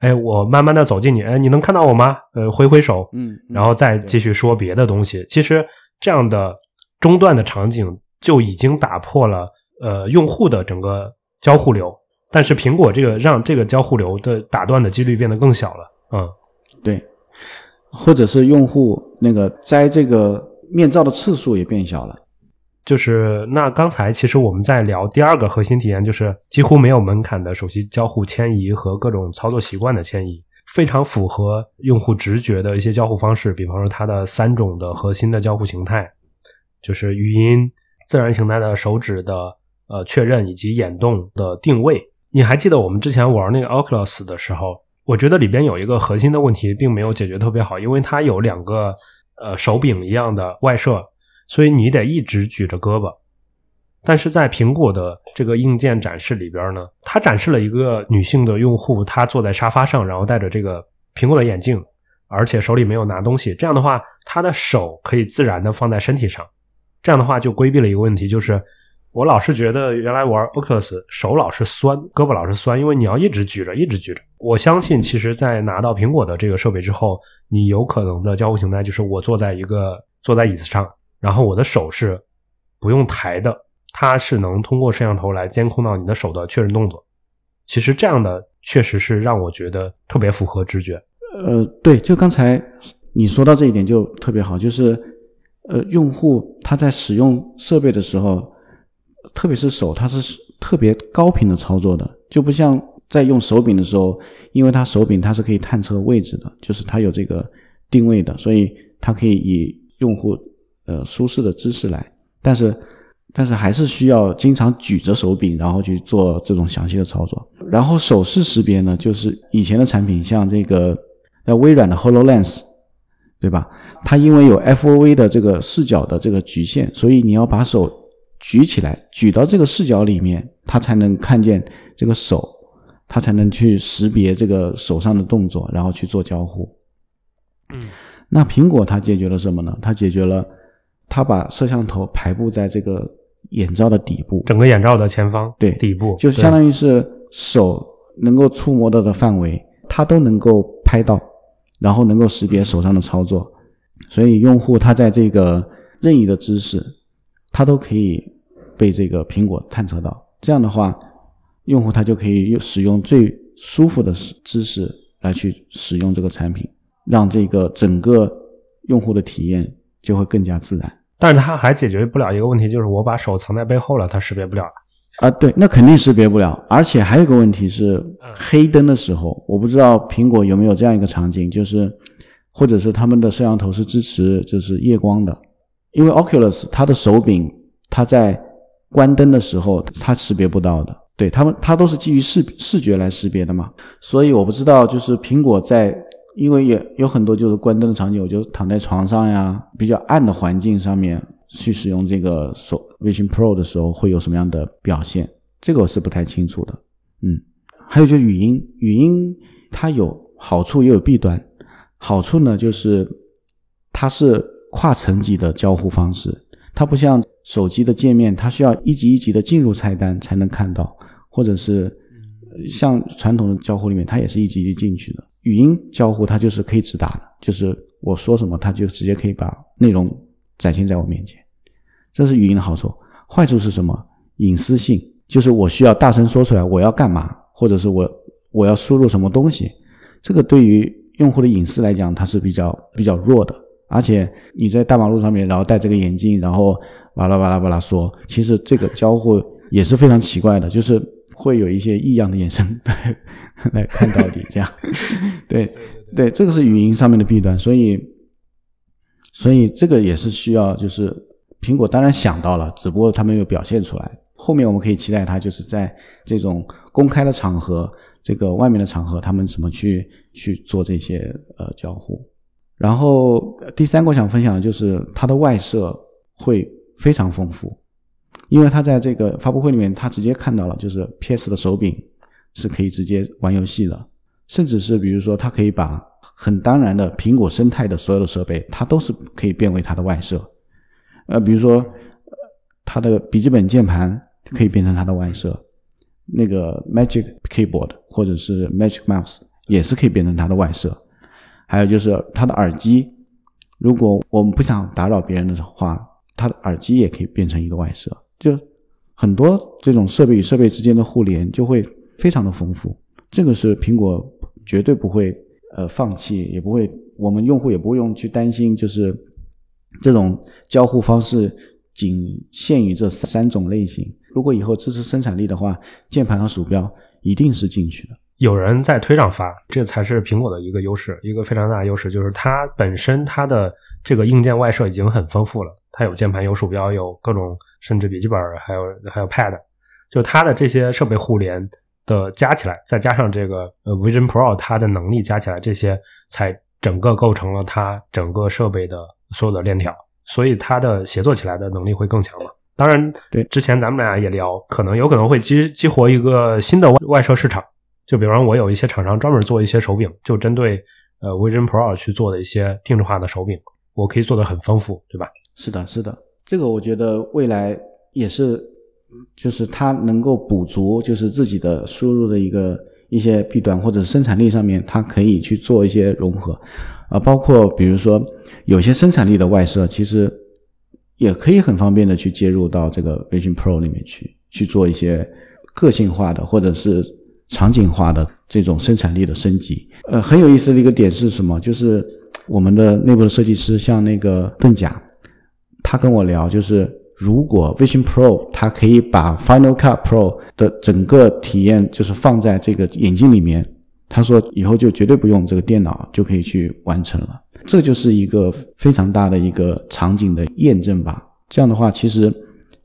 哎，我慢慢的走近你，哎，你能看到我吗？呃，挥挥手，嗯，然后再继续说别的东西。其实这样的中断的场景就已经打破了，呃，用户的整个。交互流，但是苹果这个让这个交互流的打断的几率变得更小了。嗯，对，或者是用户那个摘这个面罩的次数也变小了。就是那刚才其实我们在聊第二个核心体验，就是几乎没有门槛的手机交互迁移和各种操作习惯的迁移，非常符合用户直觉的一些交互方式。比方说它的三种的核心的交互形态，就是语音、自然形态的手指的。呃，确认以及眼动的定位，你还记得我们之前玩那个 Oculus 的时候，我觉得里边有一个核心的问题并没有解决特别好，因为它有两个呃手柄一样的外设，所以你得一直举着胳膊。但是在苹果的这个硬件展示里边呢，它展示了一个女性的用户，她坐在沙发上，然后戴着这个苹果的眼镜，而且手里没有拿东西。这样的话，她的手可以自然的放在身体上，这样的话就规避了一个问题，就是。我老是觉得原来玩 Oculus 手老是酸，胳膊老是酸，因为你要一直举着，一直举着。我相信，其实，在拿到苹果的这个设备之后，你有可能的交互形态就是我坐在一个坐在椅子上，然后我的手是不用抬的，它是能通过摄像头来监控到你的手的确认动作。其实这样的确实是让我觉得特别符合直觉。呃，对，就刚才你说到这一点就特别好，就是呃，用户他在使用设备的时候。特别是手，它是特别高频的操作的，就不像在用手柄的时候，因为它手柄它是可以探测位置的，就是它有这个定位的，所以它可以以用户呃舒适的姿势来。但是，但是还是需要经常举着手柄，然后去做这种详细的操作。然后手势识别呢，就是以前的产品，像这个呃微软的 Hololens，对吧？它因为有 FOV 的这个视角的这个局限，所以你要把手。举起来，举到这个视角里面，他才能看见这个手，他才能去识别这个手上的动作，然后去做交互。嗯，那苹果它解决了什么呢？它解决了，它把摄像头排布在这个眼罩的底部，整个眼罩的前方，对，底部，就相当于是手能够触摸到的范围，它都能够拍到，然后能够识别手上的操作，所以用户他在这个。任意的姿势，它都可以被这个苹果探测到。这样的话，用户他就可以用使用最舒服的姿势来去使用这个产品，让这个整个用户的体验就会更加自然。但是它还解决不了一个问题，就是我把手藏在背后了，它识别不了。啊，对，那肯定识别不了。而且还有一个问题是，黑灯的时候，我不知道苹果有没有这样一个场景，就是或者是他们的摄像头是支持就是夜光的，因为 Oculus 它的手柄它在关灯的时候它识别不到的。对他们，它都是基于视视觉来识别的嘛。所以我不知道，就是苹果在。因为也有很多就是关灯的场景，我就躺在床上呀，比较暗的环境上面去使用这个手 Vision Pro 的时候，会有什么样的表现？这个我是不太清楚的。嗯，还有就是语音，语音它有好处也有弊端。好处呢，就是它是跨层级的交互方式，它不像手机的界面，它需要一级一级的进入菜单才能看到，或者是像传统的交互里面，它也是一级一级进去的。语音交互它就是可以直达的，就是我说什么，它就直接可以把内容展现在我面前，这是语音的好处。坏处是什么？隐私性，就是我需要大声说出来我要干嘛，或者是我我要输入什么东西，这个对于用户的隐私来讲，它是比较比较弱的。而且你在大马路上面，然后戴这个眼镜，然后巴拉巴拉巴拉说，其实这个交互也是非常奇怪的，就是会有一些异样的眼神。来看到你，这样，对对，这个是语音上面的弊端，所以，所以这个也是需要，就是苹果当然想到了，只不过它没有表现出来。后面我们可以期待它就是在这种公开的场合，这个外面的场合，他们怎么去去做这些呃交互。然后第三个我想分享的就是它的外设会非常丰富，因为它在这个发布会里面，它直接看到了就是 PS 的手柄。是可以直接玩游戏的，甚至是比如说，它可以把很当然的苹果生态的所有的设备，它都是可以变为它的外设。呃，比如说，它的笔记本键盘可以变成它的外设，那个 Magic Keyboard 或者是 Magic Mouse 也是可以变成它的外设。还有就是它的耳机，如果我们不想打扰别人的话，它的耳机也可以变成一个外设。就很多这种设备与设备之间的互联就会。非常的丰富，这个是苹果绝对不会呃放弃，也不会我们用户也不用去担心，就是这种交互方式仅限于这三种类型。如果以后支持生产力的话，键盘和鼠标一定是进去的。有人在推上发，这才是苹果的一个优势，一个非常大的优势就是它本身它的这个硬件外设已经很丰富了，它有键盘、有鼠标、有各种甚至笔记本，还有还有 Pad，就它的这些设备互联。的加起来，再加上这个呃 Vision Pro 它的能力加起来，这些才整个构成了它整个设备的所有的链条，所以它的协作起来的能力会更强嘛。当然，对之前咱们俩也聊，可能有可能会激激活一个新的外外设市场，就比方我有一些厂商专门做一些手柄，就针对呃 Vision Pro 去做的一些定制化的手柄，我可以做的很丰富，对吧？是的，是的，这个我觉得未来也是。就是它能够补足，就是自己的输入的一个一些弊端，或者生产力上面，它可以去做一些融合，啊，包括比如说有些生产力的外设，其实也可以很方便的去接入到这个 Vision Pro 里面去，去做一些个性化的或者是场景化的这种生产力的升级。呃，很有意思的一个点是什么？就是我们的内部的设计师，像那个盾甲，他跟我聊，就是。如果 Vision Pro 它可以把 Final Cut Pro 的整个体验就是放在这个眼镜里面，他说以后就绝对不用这个电脑就可以去完成了。这就是一个非常大的一个场景的验证吧。这样的话，其实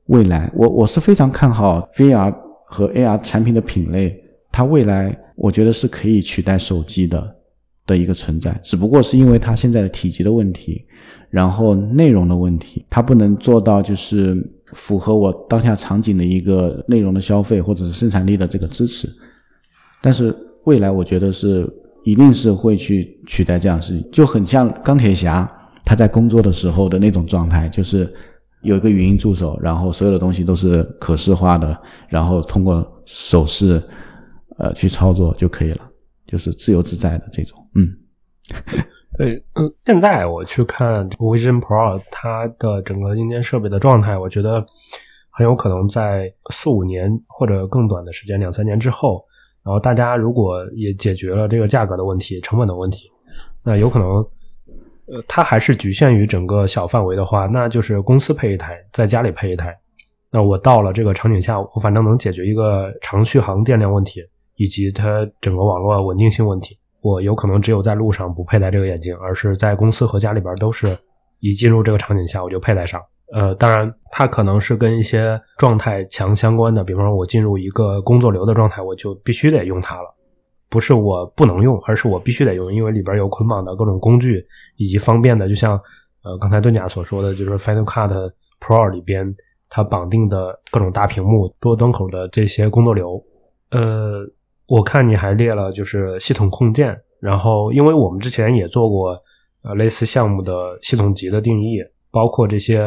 未来我我是非常看好 VR 和 AR 产品的品类，它未来我觉得是可以取代手机的的一个存在，只不过是因为它现在的体积的问题。然后内容的问题，它不能做到就是符合我当下场景的一个内容的消费或者是生产力的这个支持。但是未来我觉得是一定是会去取代这样事情，就很像钢铁侠他在工作的时候的那种状态，就是有一个语音助手，然后所有的东西都是可视化的，然后通过手势呃去操作就可以了，就是自由自在的这种，嗯。对，嗯，现在我去看 Vision Pro，它的整个硬件设备的状态，我觉得很有可能在四五年或者更短的时间，两三年之后，然后大家如果也解决了这个价格的问题、成本的问题，那有可能，呃，它还是局限于整个小范围的话，那就是公司配一台，在家里配一台。那我到了这个场景下，我反正能解决一个长续航电量问题，以及它整个网络稳定性问题。我有可能只有在路上不佩戴这个眼镜，而是在公司和家里边都是一进入这个场景下我就佩戴上。呃，当然它可能是跟一些状态强相关的，比方说我进入一个工作流的状态，我就必须得用它了。不是我不能用，而是我必须得用，因为里边有捆绑的各种工具以及方便的，就像呃刚才敦甲所说的，就是 Final Cut Pro 里边它绑定的各种大屏幕、多端口的这些工作流，呃。我看你还列了就是系统控件，然后因为我们之前也做过呃类似项目的系统级的定义，包括这些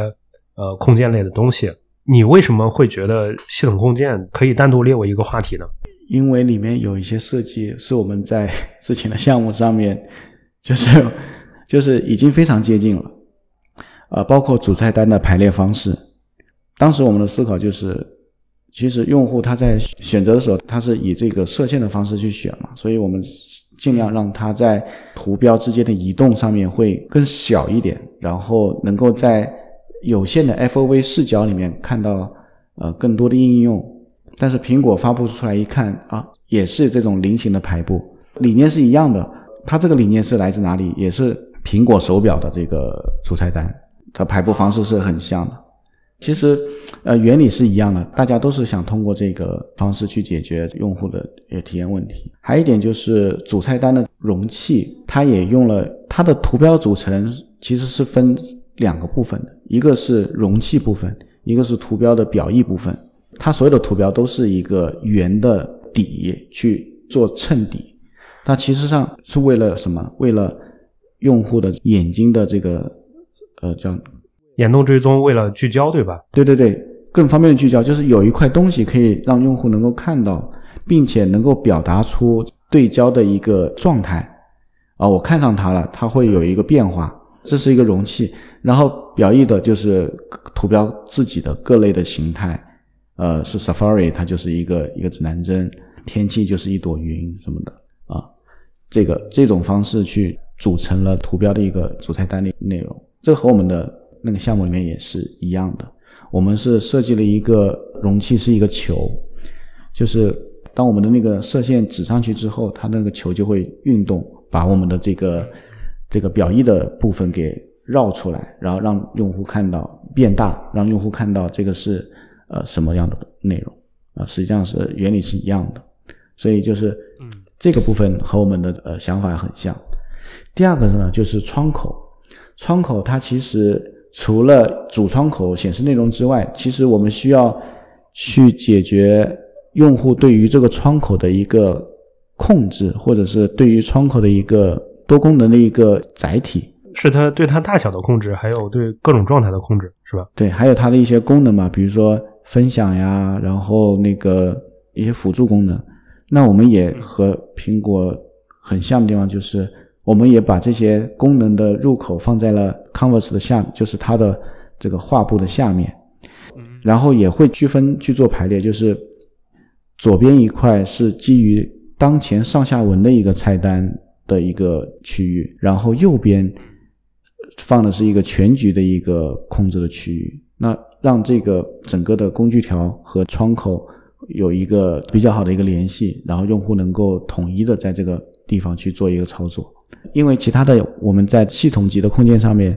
呃控件类的东西，你为什么会觉得系统控件可以单独列为一个话题呢？因为里面有一些设计是我们在 之前的项目上面就是就是已经非常接近了，呃，包括主菜单的排列方式，当时我们的思考就是。其实用户他在选择的时候，他是以这个射线的方式去选嘛，所以我们尽量让他在图标之间的移动上面会更小一点，然后能够在有限的 FOV 视角里面看到呃更多的应用。但是苹果发布出来一看啊，也是这种菱形的排布，理念是一样的。它这个理念是来自哪里？也是苹果手表的这个主菜单，它排布方式是很像的。其实，呃，原理是一样的，大家都是想通过这个方式去解决用户的呃体验问题。还有一点就是主菜单的容器，它也用了它的图标组成其实是分两个部分的，一个是容器部分，一个是图标的表意部分。它所有的图标都是一个圆的底去做衬底，它其实上是为了什么？为了用户的眼睛的这个呃叫。眼动追踪为了聚焦，对吧？对对对，更方便的聚焦，就是有一块东西可以让用户能够看到，并且能够表达出对焦的一个状态。啊，我看上它了，它会有一个变化。这是一个容器，然后表意的就是图标自己的各类的形态。呃，是 Safari，它就是一个一个指南针；天气就是一朵云什么的。啊，这个这种方式去组成了图标的一个主菜单的内容。这和我们的。那个项目里面也是一样的，我们是设计了一个容器，是一个球，就是当我们的那个射线指上去之后，它那个球就会运动，把我们的这个这个表意的部分给绕出来，然后让用户看到变大，让用户看到这个是呃什么样的内容啊，实际上是原理是一样的，所以就是嗯这个部分和我们的呃想法很像。第二个呢就是窗口，窗口它其实。除了主窗口显示内容之外，其实我们需要去解决用户对于这个窗口的一个控制，或者是对于窗口的一个多功能的一个载体，是它对它大小的控制，还有对各种状态的控制，是吧？对，还有它的一些功能嘛，比如说分享呀，然后那个一些辅助功能。那我们也和苹果很像的地方就是。我们也把这些功能的入口放在了 Canvas 的下，就是它的这个画布的下面，然后也会区分去做排列，就是左边一块是基于当前上下文的一个菜单的一个区域，然后右边放的是一个全局的一个控制的区域，那让这个整个的工具条和窗口有一个比较好的一个联系，然后用户能够统一的在这个地方去做一个操作。因为其他的我们在系统级的空间上面，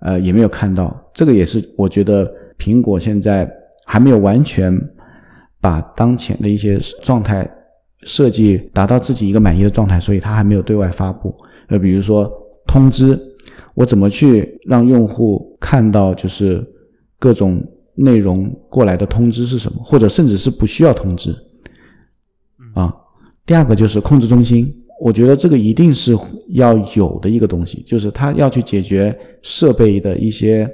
呃，也没有看到。这个也是我觉得苹果现在还没有完全把当前的一些状态设计达到自己一个满意的状态，所以它还没有对外发布。呃，比如说通知，我怎么去让用户看到就是各种内容过来的通知是什么，或者甚至是不需要通知啊。第二个就是控制中心。我觉得这个一定是要有的一个东西，就是它要去解决设备的一些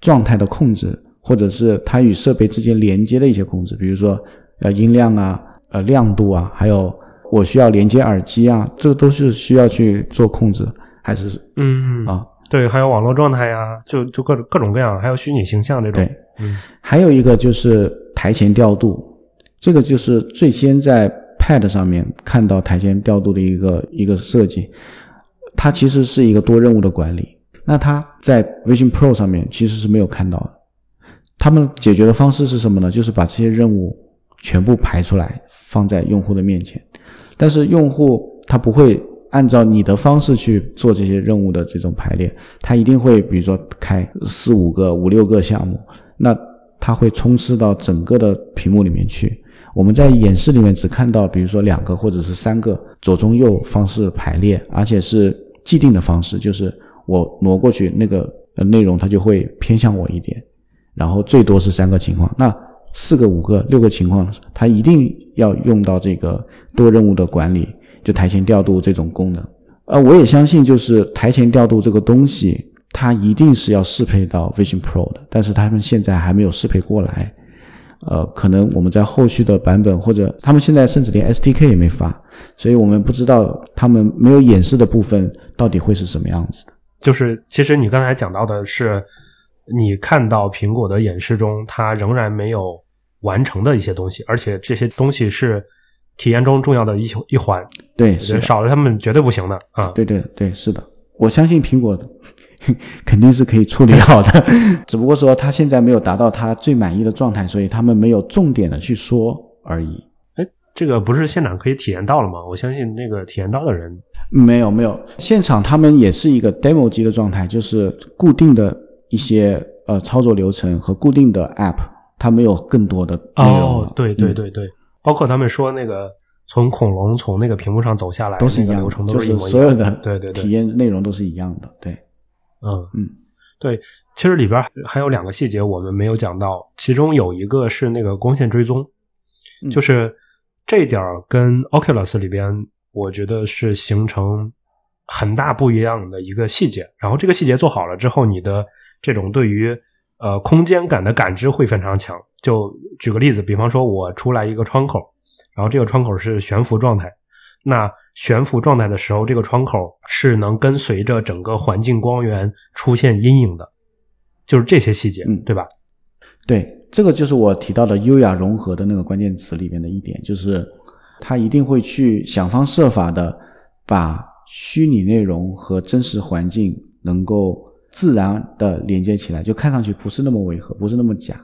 状态的控制，或者是它与设备之间连接的一些控制，比如说呃音量啊、呃亮度啊，还有我需要连接耳机啊，这个都是需要去做控制。还是嗯啊？对，还有网络状态呀，就就各种各种各样，还有虚拟形象这种。对，嗯还有一个就是台前调度，这个就是最先在 Pad 上面看到台前调度的一个一个设计，它其实是一个多任务的管理。那它在微信 Pro 上面其实是没有看到的。他们解决的方式是什么呢？就是把这些任务全部排出来，放在用户的面前。但是用户他不会按照你的方式去做这些任务的这种排列，他一定会比如说开四五个、五六个项目，那它会充斥到整个的屏幕里面去。我们在演示里面只看到，比如说两个或者是三个左中右方式排列，而且是既定的方式，就是我挪过去那个内容它就会偏向我一点，然后最多是三个情况。那四个、五个、六个情况，它一定要用到这个多任务的管理，就台前调度这种功能。呃，我也相信，就是台前调度这个东西，它一定是要适配到 Vision Pro 的，但是他们现在还没有适配过来。呃，可能我们在后续的版本，或者他们现在甚至连 SDK 也没发，所以我们不知道他们没有演示的部分到底会是什么样子的。就是其实你刚才讲到的是，你看到苹果的演示中，它仍然没有完成的一些东西，而且这些东西是体验中重要的一一环，对，是少了他们绝对不行的啊。对对对，是的，我相信苹果 肯定是可以处理好的，只不过说他现在没有达到他最满意的状态，所以他们没有重点的去说而已。哎，这个不是现场可以体验到了吗？我相信那个体验到的人，没有没有，现场他们也是一个 demo 级的状态，就是固定的一些呃操作流程和固定的 app，它没有更多的哦，对对嗯。对对，包括他们说那个从恐龙从那个屏幕上走下来，都是一样的，那个流程都就是一模一样所有的对对对。体验内容都是一样的，对，嗯嗯，对，其实里边还有两个细节我们没有讲到，其中有一个是那个光线追踪，嗯就是这一点跟 Oculus 里边，我觉得是形成很大不一样的一个细节。然后这个细节做好了之后，你的这种对于呃空间感的感知会非常强。就举个例子，比方说我出来一个窗口，然后这个窗口是悬浮状态。那悬浮状态的时候，这个窗口是能跟随着整个环境光源出现阴影的，就是这些细节，嗯对吧？对，这个就是我提到的优雅融合的那个关键词里面的一点，就是它一定会去想方设法的把虚拟内容和真实环境能够自然的连接起来，就看上去不是那么违和，不是那么假。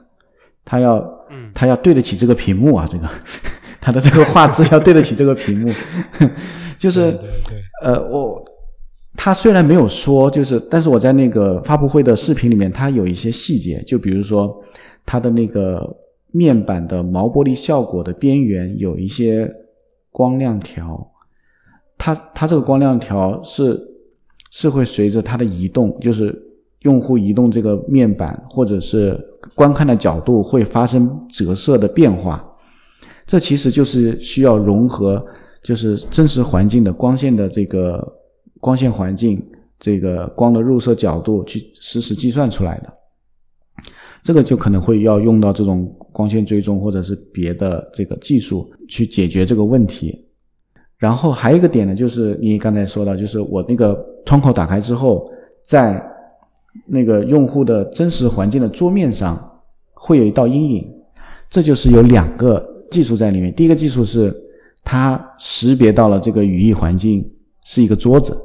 他要，嗯它要对得起这个屏幕啊，这个它的这个画质要对得起这个屏幕，就是呃，我他虽然没有说，就是，但是我在那个发布会的视频里面，它有一些细节，就比如说它的那个面板的毛玻璃效果的边缘有一些光亮条，它它这个光亮条是是会随着它的移动，就是用户移动这个面板或者是观看的角度会发生折射的变化。这其实就是需要融合，就是真实环境的光线的这个光线环境，这个光的入射角度去实时计算出来的。这个就可能会要用到这种光线追踪或者是别的这个技术去解决这个问题。然后还有一个点呢，就是你刚才说到，就是我那个窗口打开之后，在那个用户的真实环境的桌面上会有一道阴影，这就是有两个技术在里面。第一个技术是它识别到了这个语义环境是一个桌子，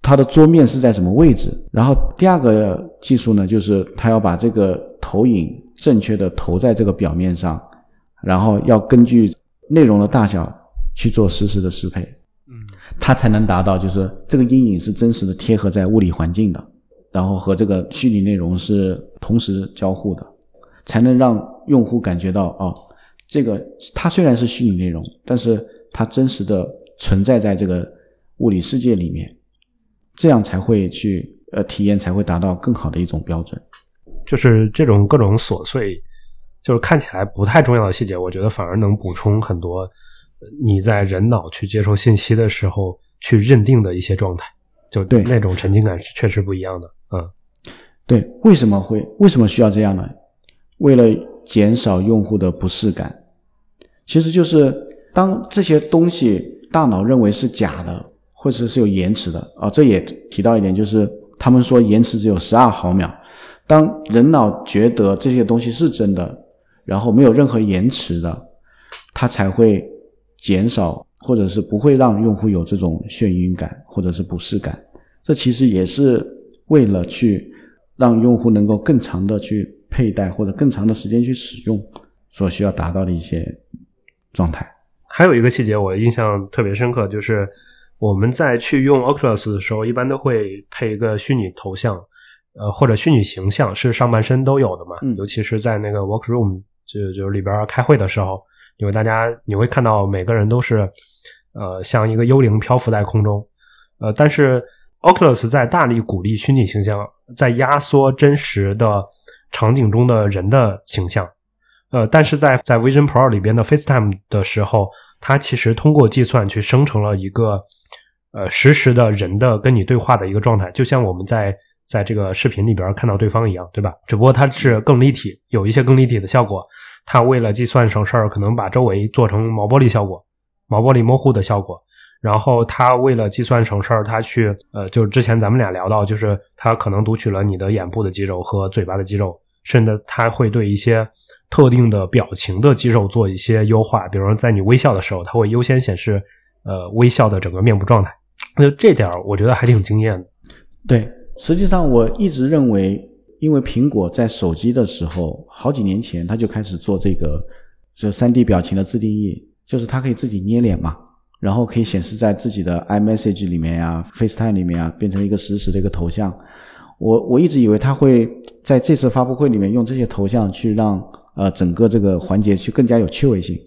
它的桌面是在什么位置。然后第二个技术呢，就是它要把这个投影正确的投在这个表面上，然后要根据内容的大小去做实时的适配。嗯它才能达到就是这个阴影是真实的贴合在物理环境的，然后和这个虚拟内容是同时交互的，才能让用户感觉到哦，这个它虽然是虚拟内容，但是它真实的存在在这个物理世界里面，这样才会去呃体验才会达到更好的一种标准。就是这种各种琐碎，就是看起来不太重要的细节，我觉得反而能补充很多呃你在人脑去接受信息的时候去认定的一些状态，就对那种沉浸感是确实不一样的。嗯对，为什么会为什么需要这样呢？为了减少用户的不适感，其实就是当这些东西大脑认为是假的，或者是有延迟的啊。这也提到一点，就是他们说延迟只有十二毫秒。当人脑觉得这些东西是真的，然后没有任何延迟的，它才会减少，或者是不会让用户有这种眩晕感或者是不适感。这其实也是为了去让用户能够更长的去佩戴或者更长的时间去使用所需要达到的一些状态。还有一个细节我印象特别深刻，就是我们在去用 Oculus 的时候，一般都会配一个虚拟头像，呃，或者虚拟形象，是上半身都有的嘛。嗯尤其是在那个 Workroom 就就是里边开会的时候，因为大家你会看到每个人都是呃像一个幽灵漂浮在空中，呃，但是 Oculus 在大力鼓励虚拟形象，在压缩真实的场景中的人的形象。呃，但是在在 Vision Pro 里边的 FaceTime 的时候，它其实通过计算去生成了一个呃实时的人的跟你对话的一个状态，就像我们在在这个视频里边看到对方一样，对吧？只不过它是更立体，有一些更立体的效果。它为了计算省事儿，可能把周围做成毛玻璃效果，毛玻璃模糊的效果。然后它为了计算省事儿，它去呃，就是之前咱们俩聊到，就是它可能读取了你的眼部的肌肉和嘴巴的肌肉，甚至它会对一些特定的表情的肌肉做一些优化，比如说在你微笑的时候，它会优先显示呃微笑的整个面部状态。那 这点儿我觉得还挺惊艳的。对，实际上我一直认为，因为苹果在手机的时候，好几年前它就开始做这个这三 D 表情的自定义，就是它可以自己捏脸嘛，然后可以显示在自己的 iMessage 里面呀、FaceTime 里面啊，变成一个实时的一个头像。我我一直以为它会在这次发布会里面用这些头像去让呃整个这个环节去更加有趣味性，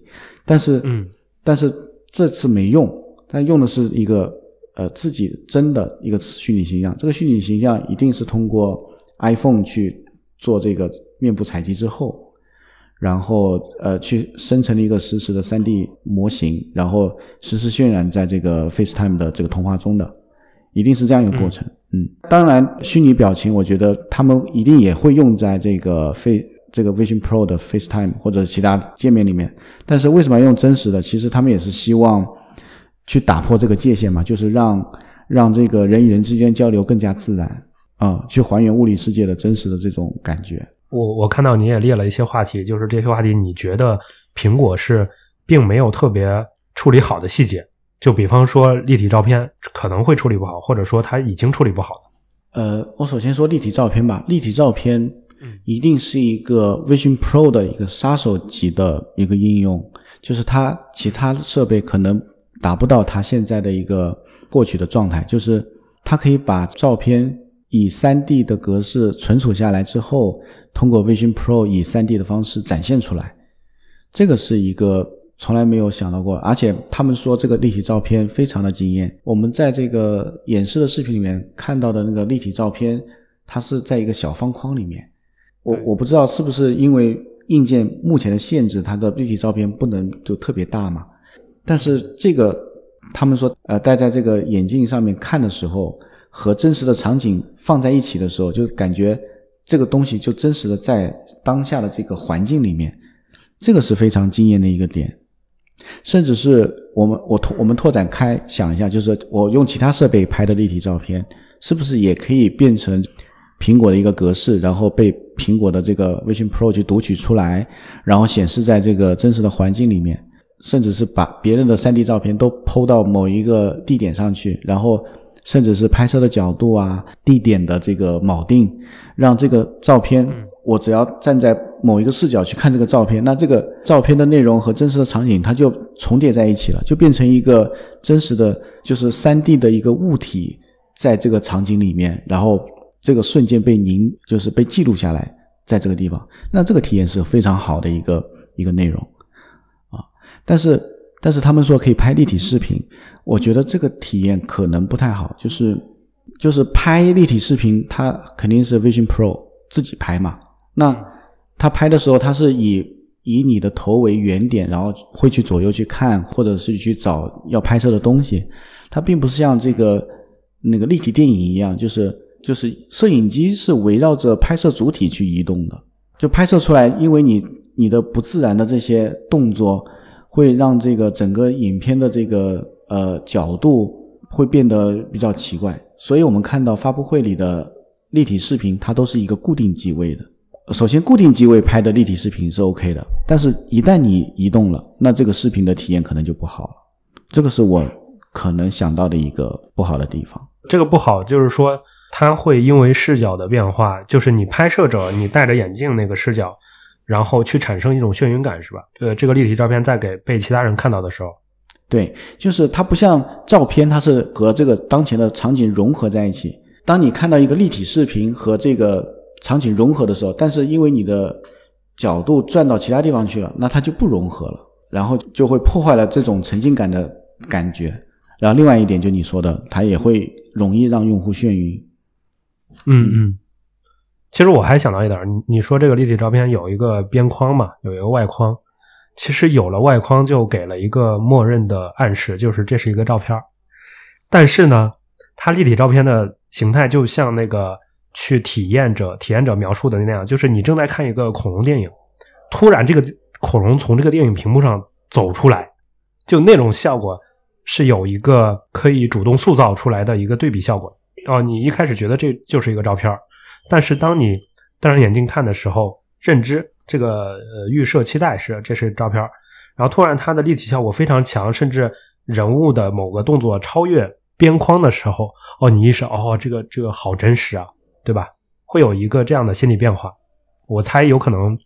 但是嗯，但是这次没用，但用的是一个呃自己真的一个虚拟形象。这个虚拟形象一定是通过 iPhone 去做这个面部采集之后，然后呃去生成了一个实时的 3D 模型，然后实时渲染在这个 FaceTime 的这个通话中的，一定是这样一个过程。嗯，当然虚拟表情，我觉得他们一定也会用在这个 Face 这个 Vision Pro 的 FaceTime 或者其他界面里面。但是为什么要用真实的？其实他们也是希望去打破这个界限嘛，就是让让这个人与人之间交流更加自然啊、去还原物理世界的真实的这种感觉。我我看到你也列了一些话题，就是这些话题你觉得苹果是并没有特别处理好的细节，就比方说立体照片可能会处理不好，或者说它已经处理不好了。呃，我首先说立体照片吧，立体照片一定是一个 Vision Pro 的一个杀手级的一个应用，就是它其他设备可能达不到它现在的一个获取的状态，就是它可以把照片以 3D 的格式存储下来之后，通过 Vision Pro 以 3D 的方式展现出来，这个是一个从来没有想到过，而且他们说这个立体照片非常的惊艳。我们在这个演示的视频里面看到的那个立体照片，它是在一个小方框里面。我我不知道是不是因为硬件目前的限制，它的立体照片不能就特别大嘛。但是这个他们说，呃，戴在这个眼镜上面看的时候，和真实的场景放在一起的时候，就感觉这个东西就真实的在当下的这个环境里面，这个是非常惊艳的一个点。甚至是我们我拓我们拓展开想一下，就是我用其他设备拍的立体照片，是不是也可以变成苹果的一个格式，然后被苹果的这个 Vision Pro 去读取出来，然后显示在这个真实的环境里面，甚至是把别人的 3D 照片都抛到某一个地点上去，然后甚至是拍摄的角度啊、地点的这个铆定，让这个照片我只要站在某一个视角去看这个照片，那这个照片的内容和真实的场景它就重叠在一起了，就变成一个真实的，就是 3D 的一个物体在这个场景里面，然后这个瞬间被凝，就是被记录下来，在这个地方，那这个体验是非常好的一个一个内容啊。但是但是他们说可以拍立体视频，我觉得这个体验可能不太好，就是就是拍立体视频，它肯定是 Vision Pro 自己拍嘛。那他拍的时候，他是以以你的头为原点，然后会去左右去看，或者是去找要拍摄的东西。它并不是像这个那个立体电影一样，就是就是摄影机是围绕着拍摄主体去移动的，就拍摄出来，因为你你的不自然的这些动作，会让这个整个影片的这个呃角度会变得比较奇怪。所以我们看到发布会里的立体视频，它都是一个固定机位的。首先，固定机位拍的立体视频是 OK 的，但是一旦你移动了，那这个视频的体验可能就不好了。这个是我可能想到的一个不好的地方。这个不好就是说，它会因为视角的变化，就是你拍摄者你戴着眼镜那个视角。然后去产生一种眩晕感，是吧？对，这个立体照片在给被其他人看到的时候，对，就是它不像照片，它是和这个当前的场景融合在一起。当你看到一个立体视频和这个场景融合的时候，但是因为你的角度转到其他地方去了，那它就不融合了，然后就会破坏了这种沉浸感的感觉。然后另外一点，就你说的，它也会容易让用户眩晕。嗯嗯。其实我还想到一点，你你说这个立体照片有一个边框嘛，有一个外框。其实有了外框，就给了一个默认的暗示，就是这是一个照片。但是呢，它立体照片的形态就像那个去体验者体验者描述的那样，就是你正在看一个恐龙电影，突然这个恐龙从这个电影屏幕上走出来，就那种效果是有一个可以主动塑造出来的一个对比效果。哦，你一开始觉得这就是一个照片。但是当你戴上眼镜看的时候，认知这个呃预设期待是这是照片，然后突然它的立体效果非常强，甚至人物的某个动作超越边框的时候，哦，你意识哦，这个这个好真实啊，对吧？会有一个这样的心理变化，我猜有可能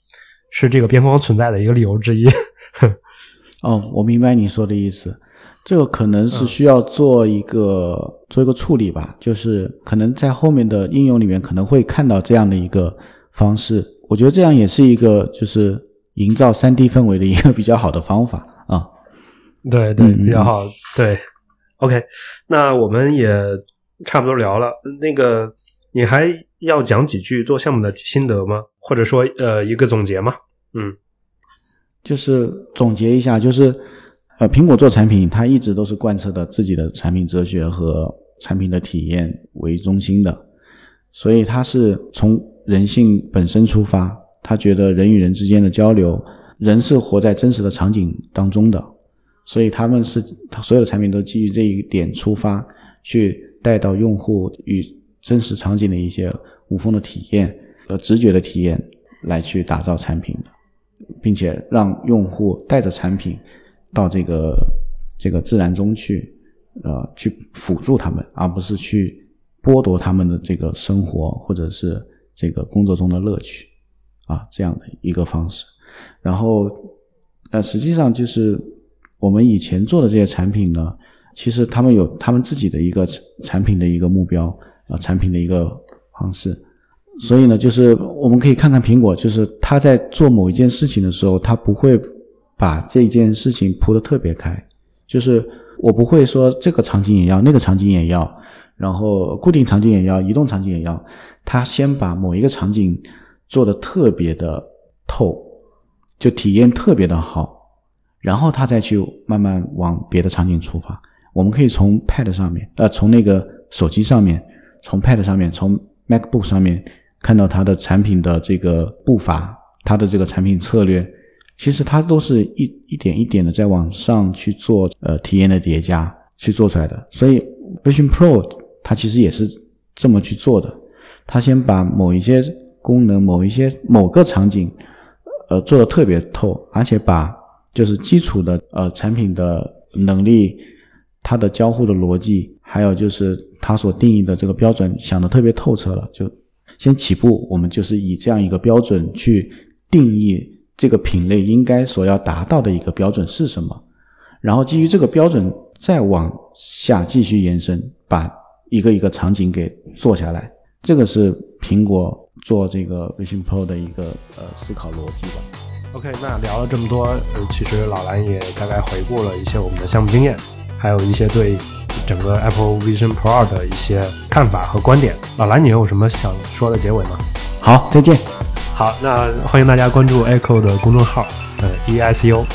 是这个边框存在的一个理由之一。哦，我明白你说的意思。这个可能是需要做一个做一个处理吧，就是可能在后面的应用里面可能会看到这样的一个方式。我觉得这样也是一个就是营造三 D 氛围的一个比较好的方法啊。对对，比较好。对，OK，那我们也差不多聊了。那个你还要讲几句做项目的心得吗？或者说呃一个总结吗？嗯，就是总结一下，就是。呃，苹果做产品，它一直都是贯彻的自己的产品哲学和产品的体验为中心的，所以它是从人性本身出发，他觉得人与人之间的交流，人是活在真实的场景当中的，所以他们是他所有的产品都基于这一点出发，去带到用户与真实场景的一些无缝的体验和直觉的体验来去打造产品的，并且让用户带着产品。到这个这个自然中去，呃，去辅助他们，而不是去剥夺他们的这个生活或者是这个工作中的乐趣，啊，这样的一个方式。然后，呃，实际上就是我们以前做的这些产品呢，其实他们有他们自己的一个产品的一个目标，啊，产品的一个方式。所以呢，就是我们可以看看苹果，就是他在做某一件事情的时候，他不会。把这件事情铺得特别开，就是我不会说这个场景也要，那个场景也要，然后固定场景也要，移动场景也要。他先把某一个场景做的特别的透，就体验特别的好，然后他再去慢慢往别的场景出发。我们可以从 Pad 上面，呃，从那个手机上面，从 Pad 上面，从 MacBook 上面看到它的产品的这个步伐，它的这个产品策略。其实它都是一一点一点的在往上去做，呃，体验的叠加去做出来的。所以 Vision Pro 它其实也是这么去做的。它先把某一些功能、某一些某个场景，呃，做的特别透，而且把就是基础的呃产品的能力、它的交互的逻辑，还有就是它所定义的这个标准想的特别透彻了。就先起步，我们就是以这样一个标准去定义。这个品类应该所要达到的一个标准是什么？然后基于这个标准再往下继续延伸，把一个一个场景给做下来。这个是苹果做这个 Vision Pro 的一个呃思考逻辑吧。OK，那聊了这么多，呃，其实老蓝也大概回顾了一些我们的项目经验，还有一些对整个 Apple Vision Pro 的一些看法和观点。老蓝，你有什么想说的结尾吗？好，再见。好，那欢迎大家关注 Echo 的公众号，呃，E S U。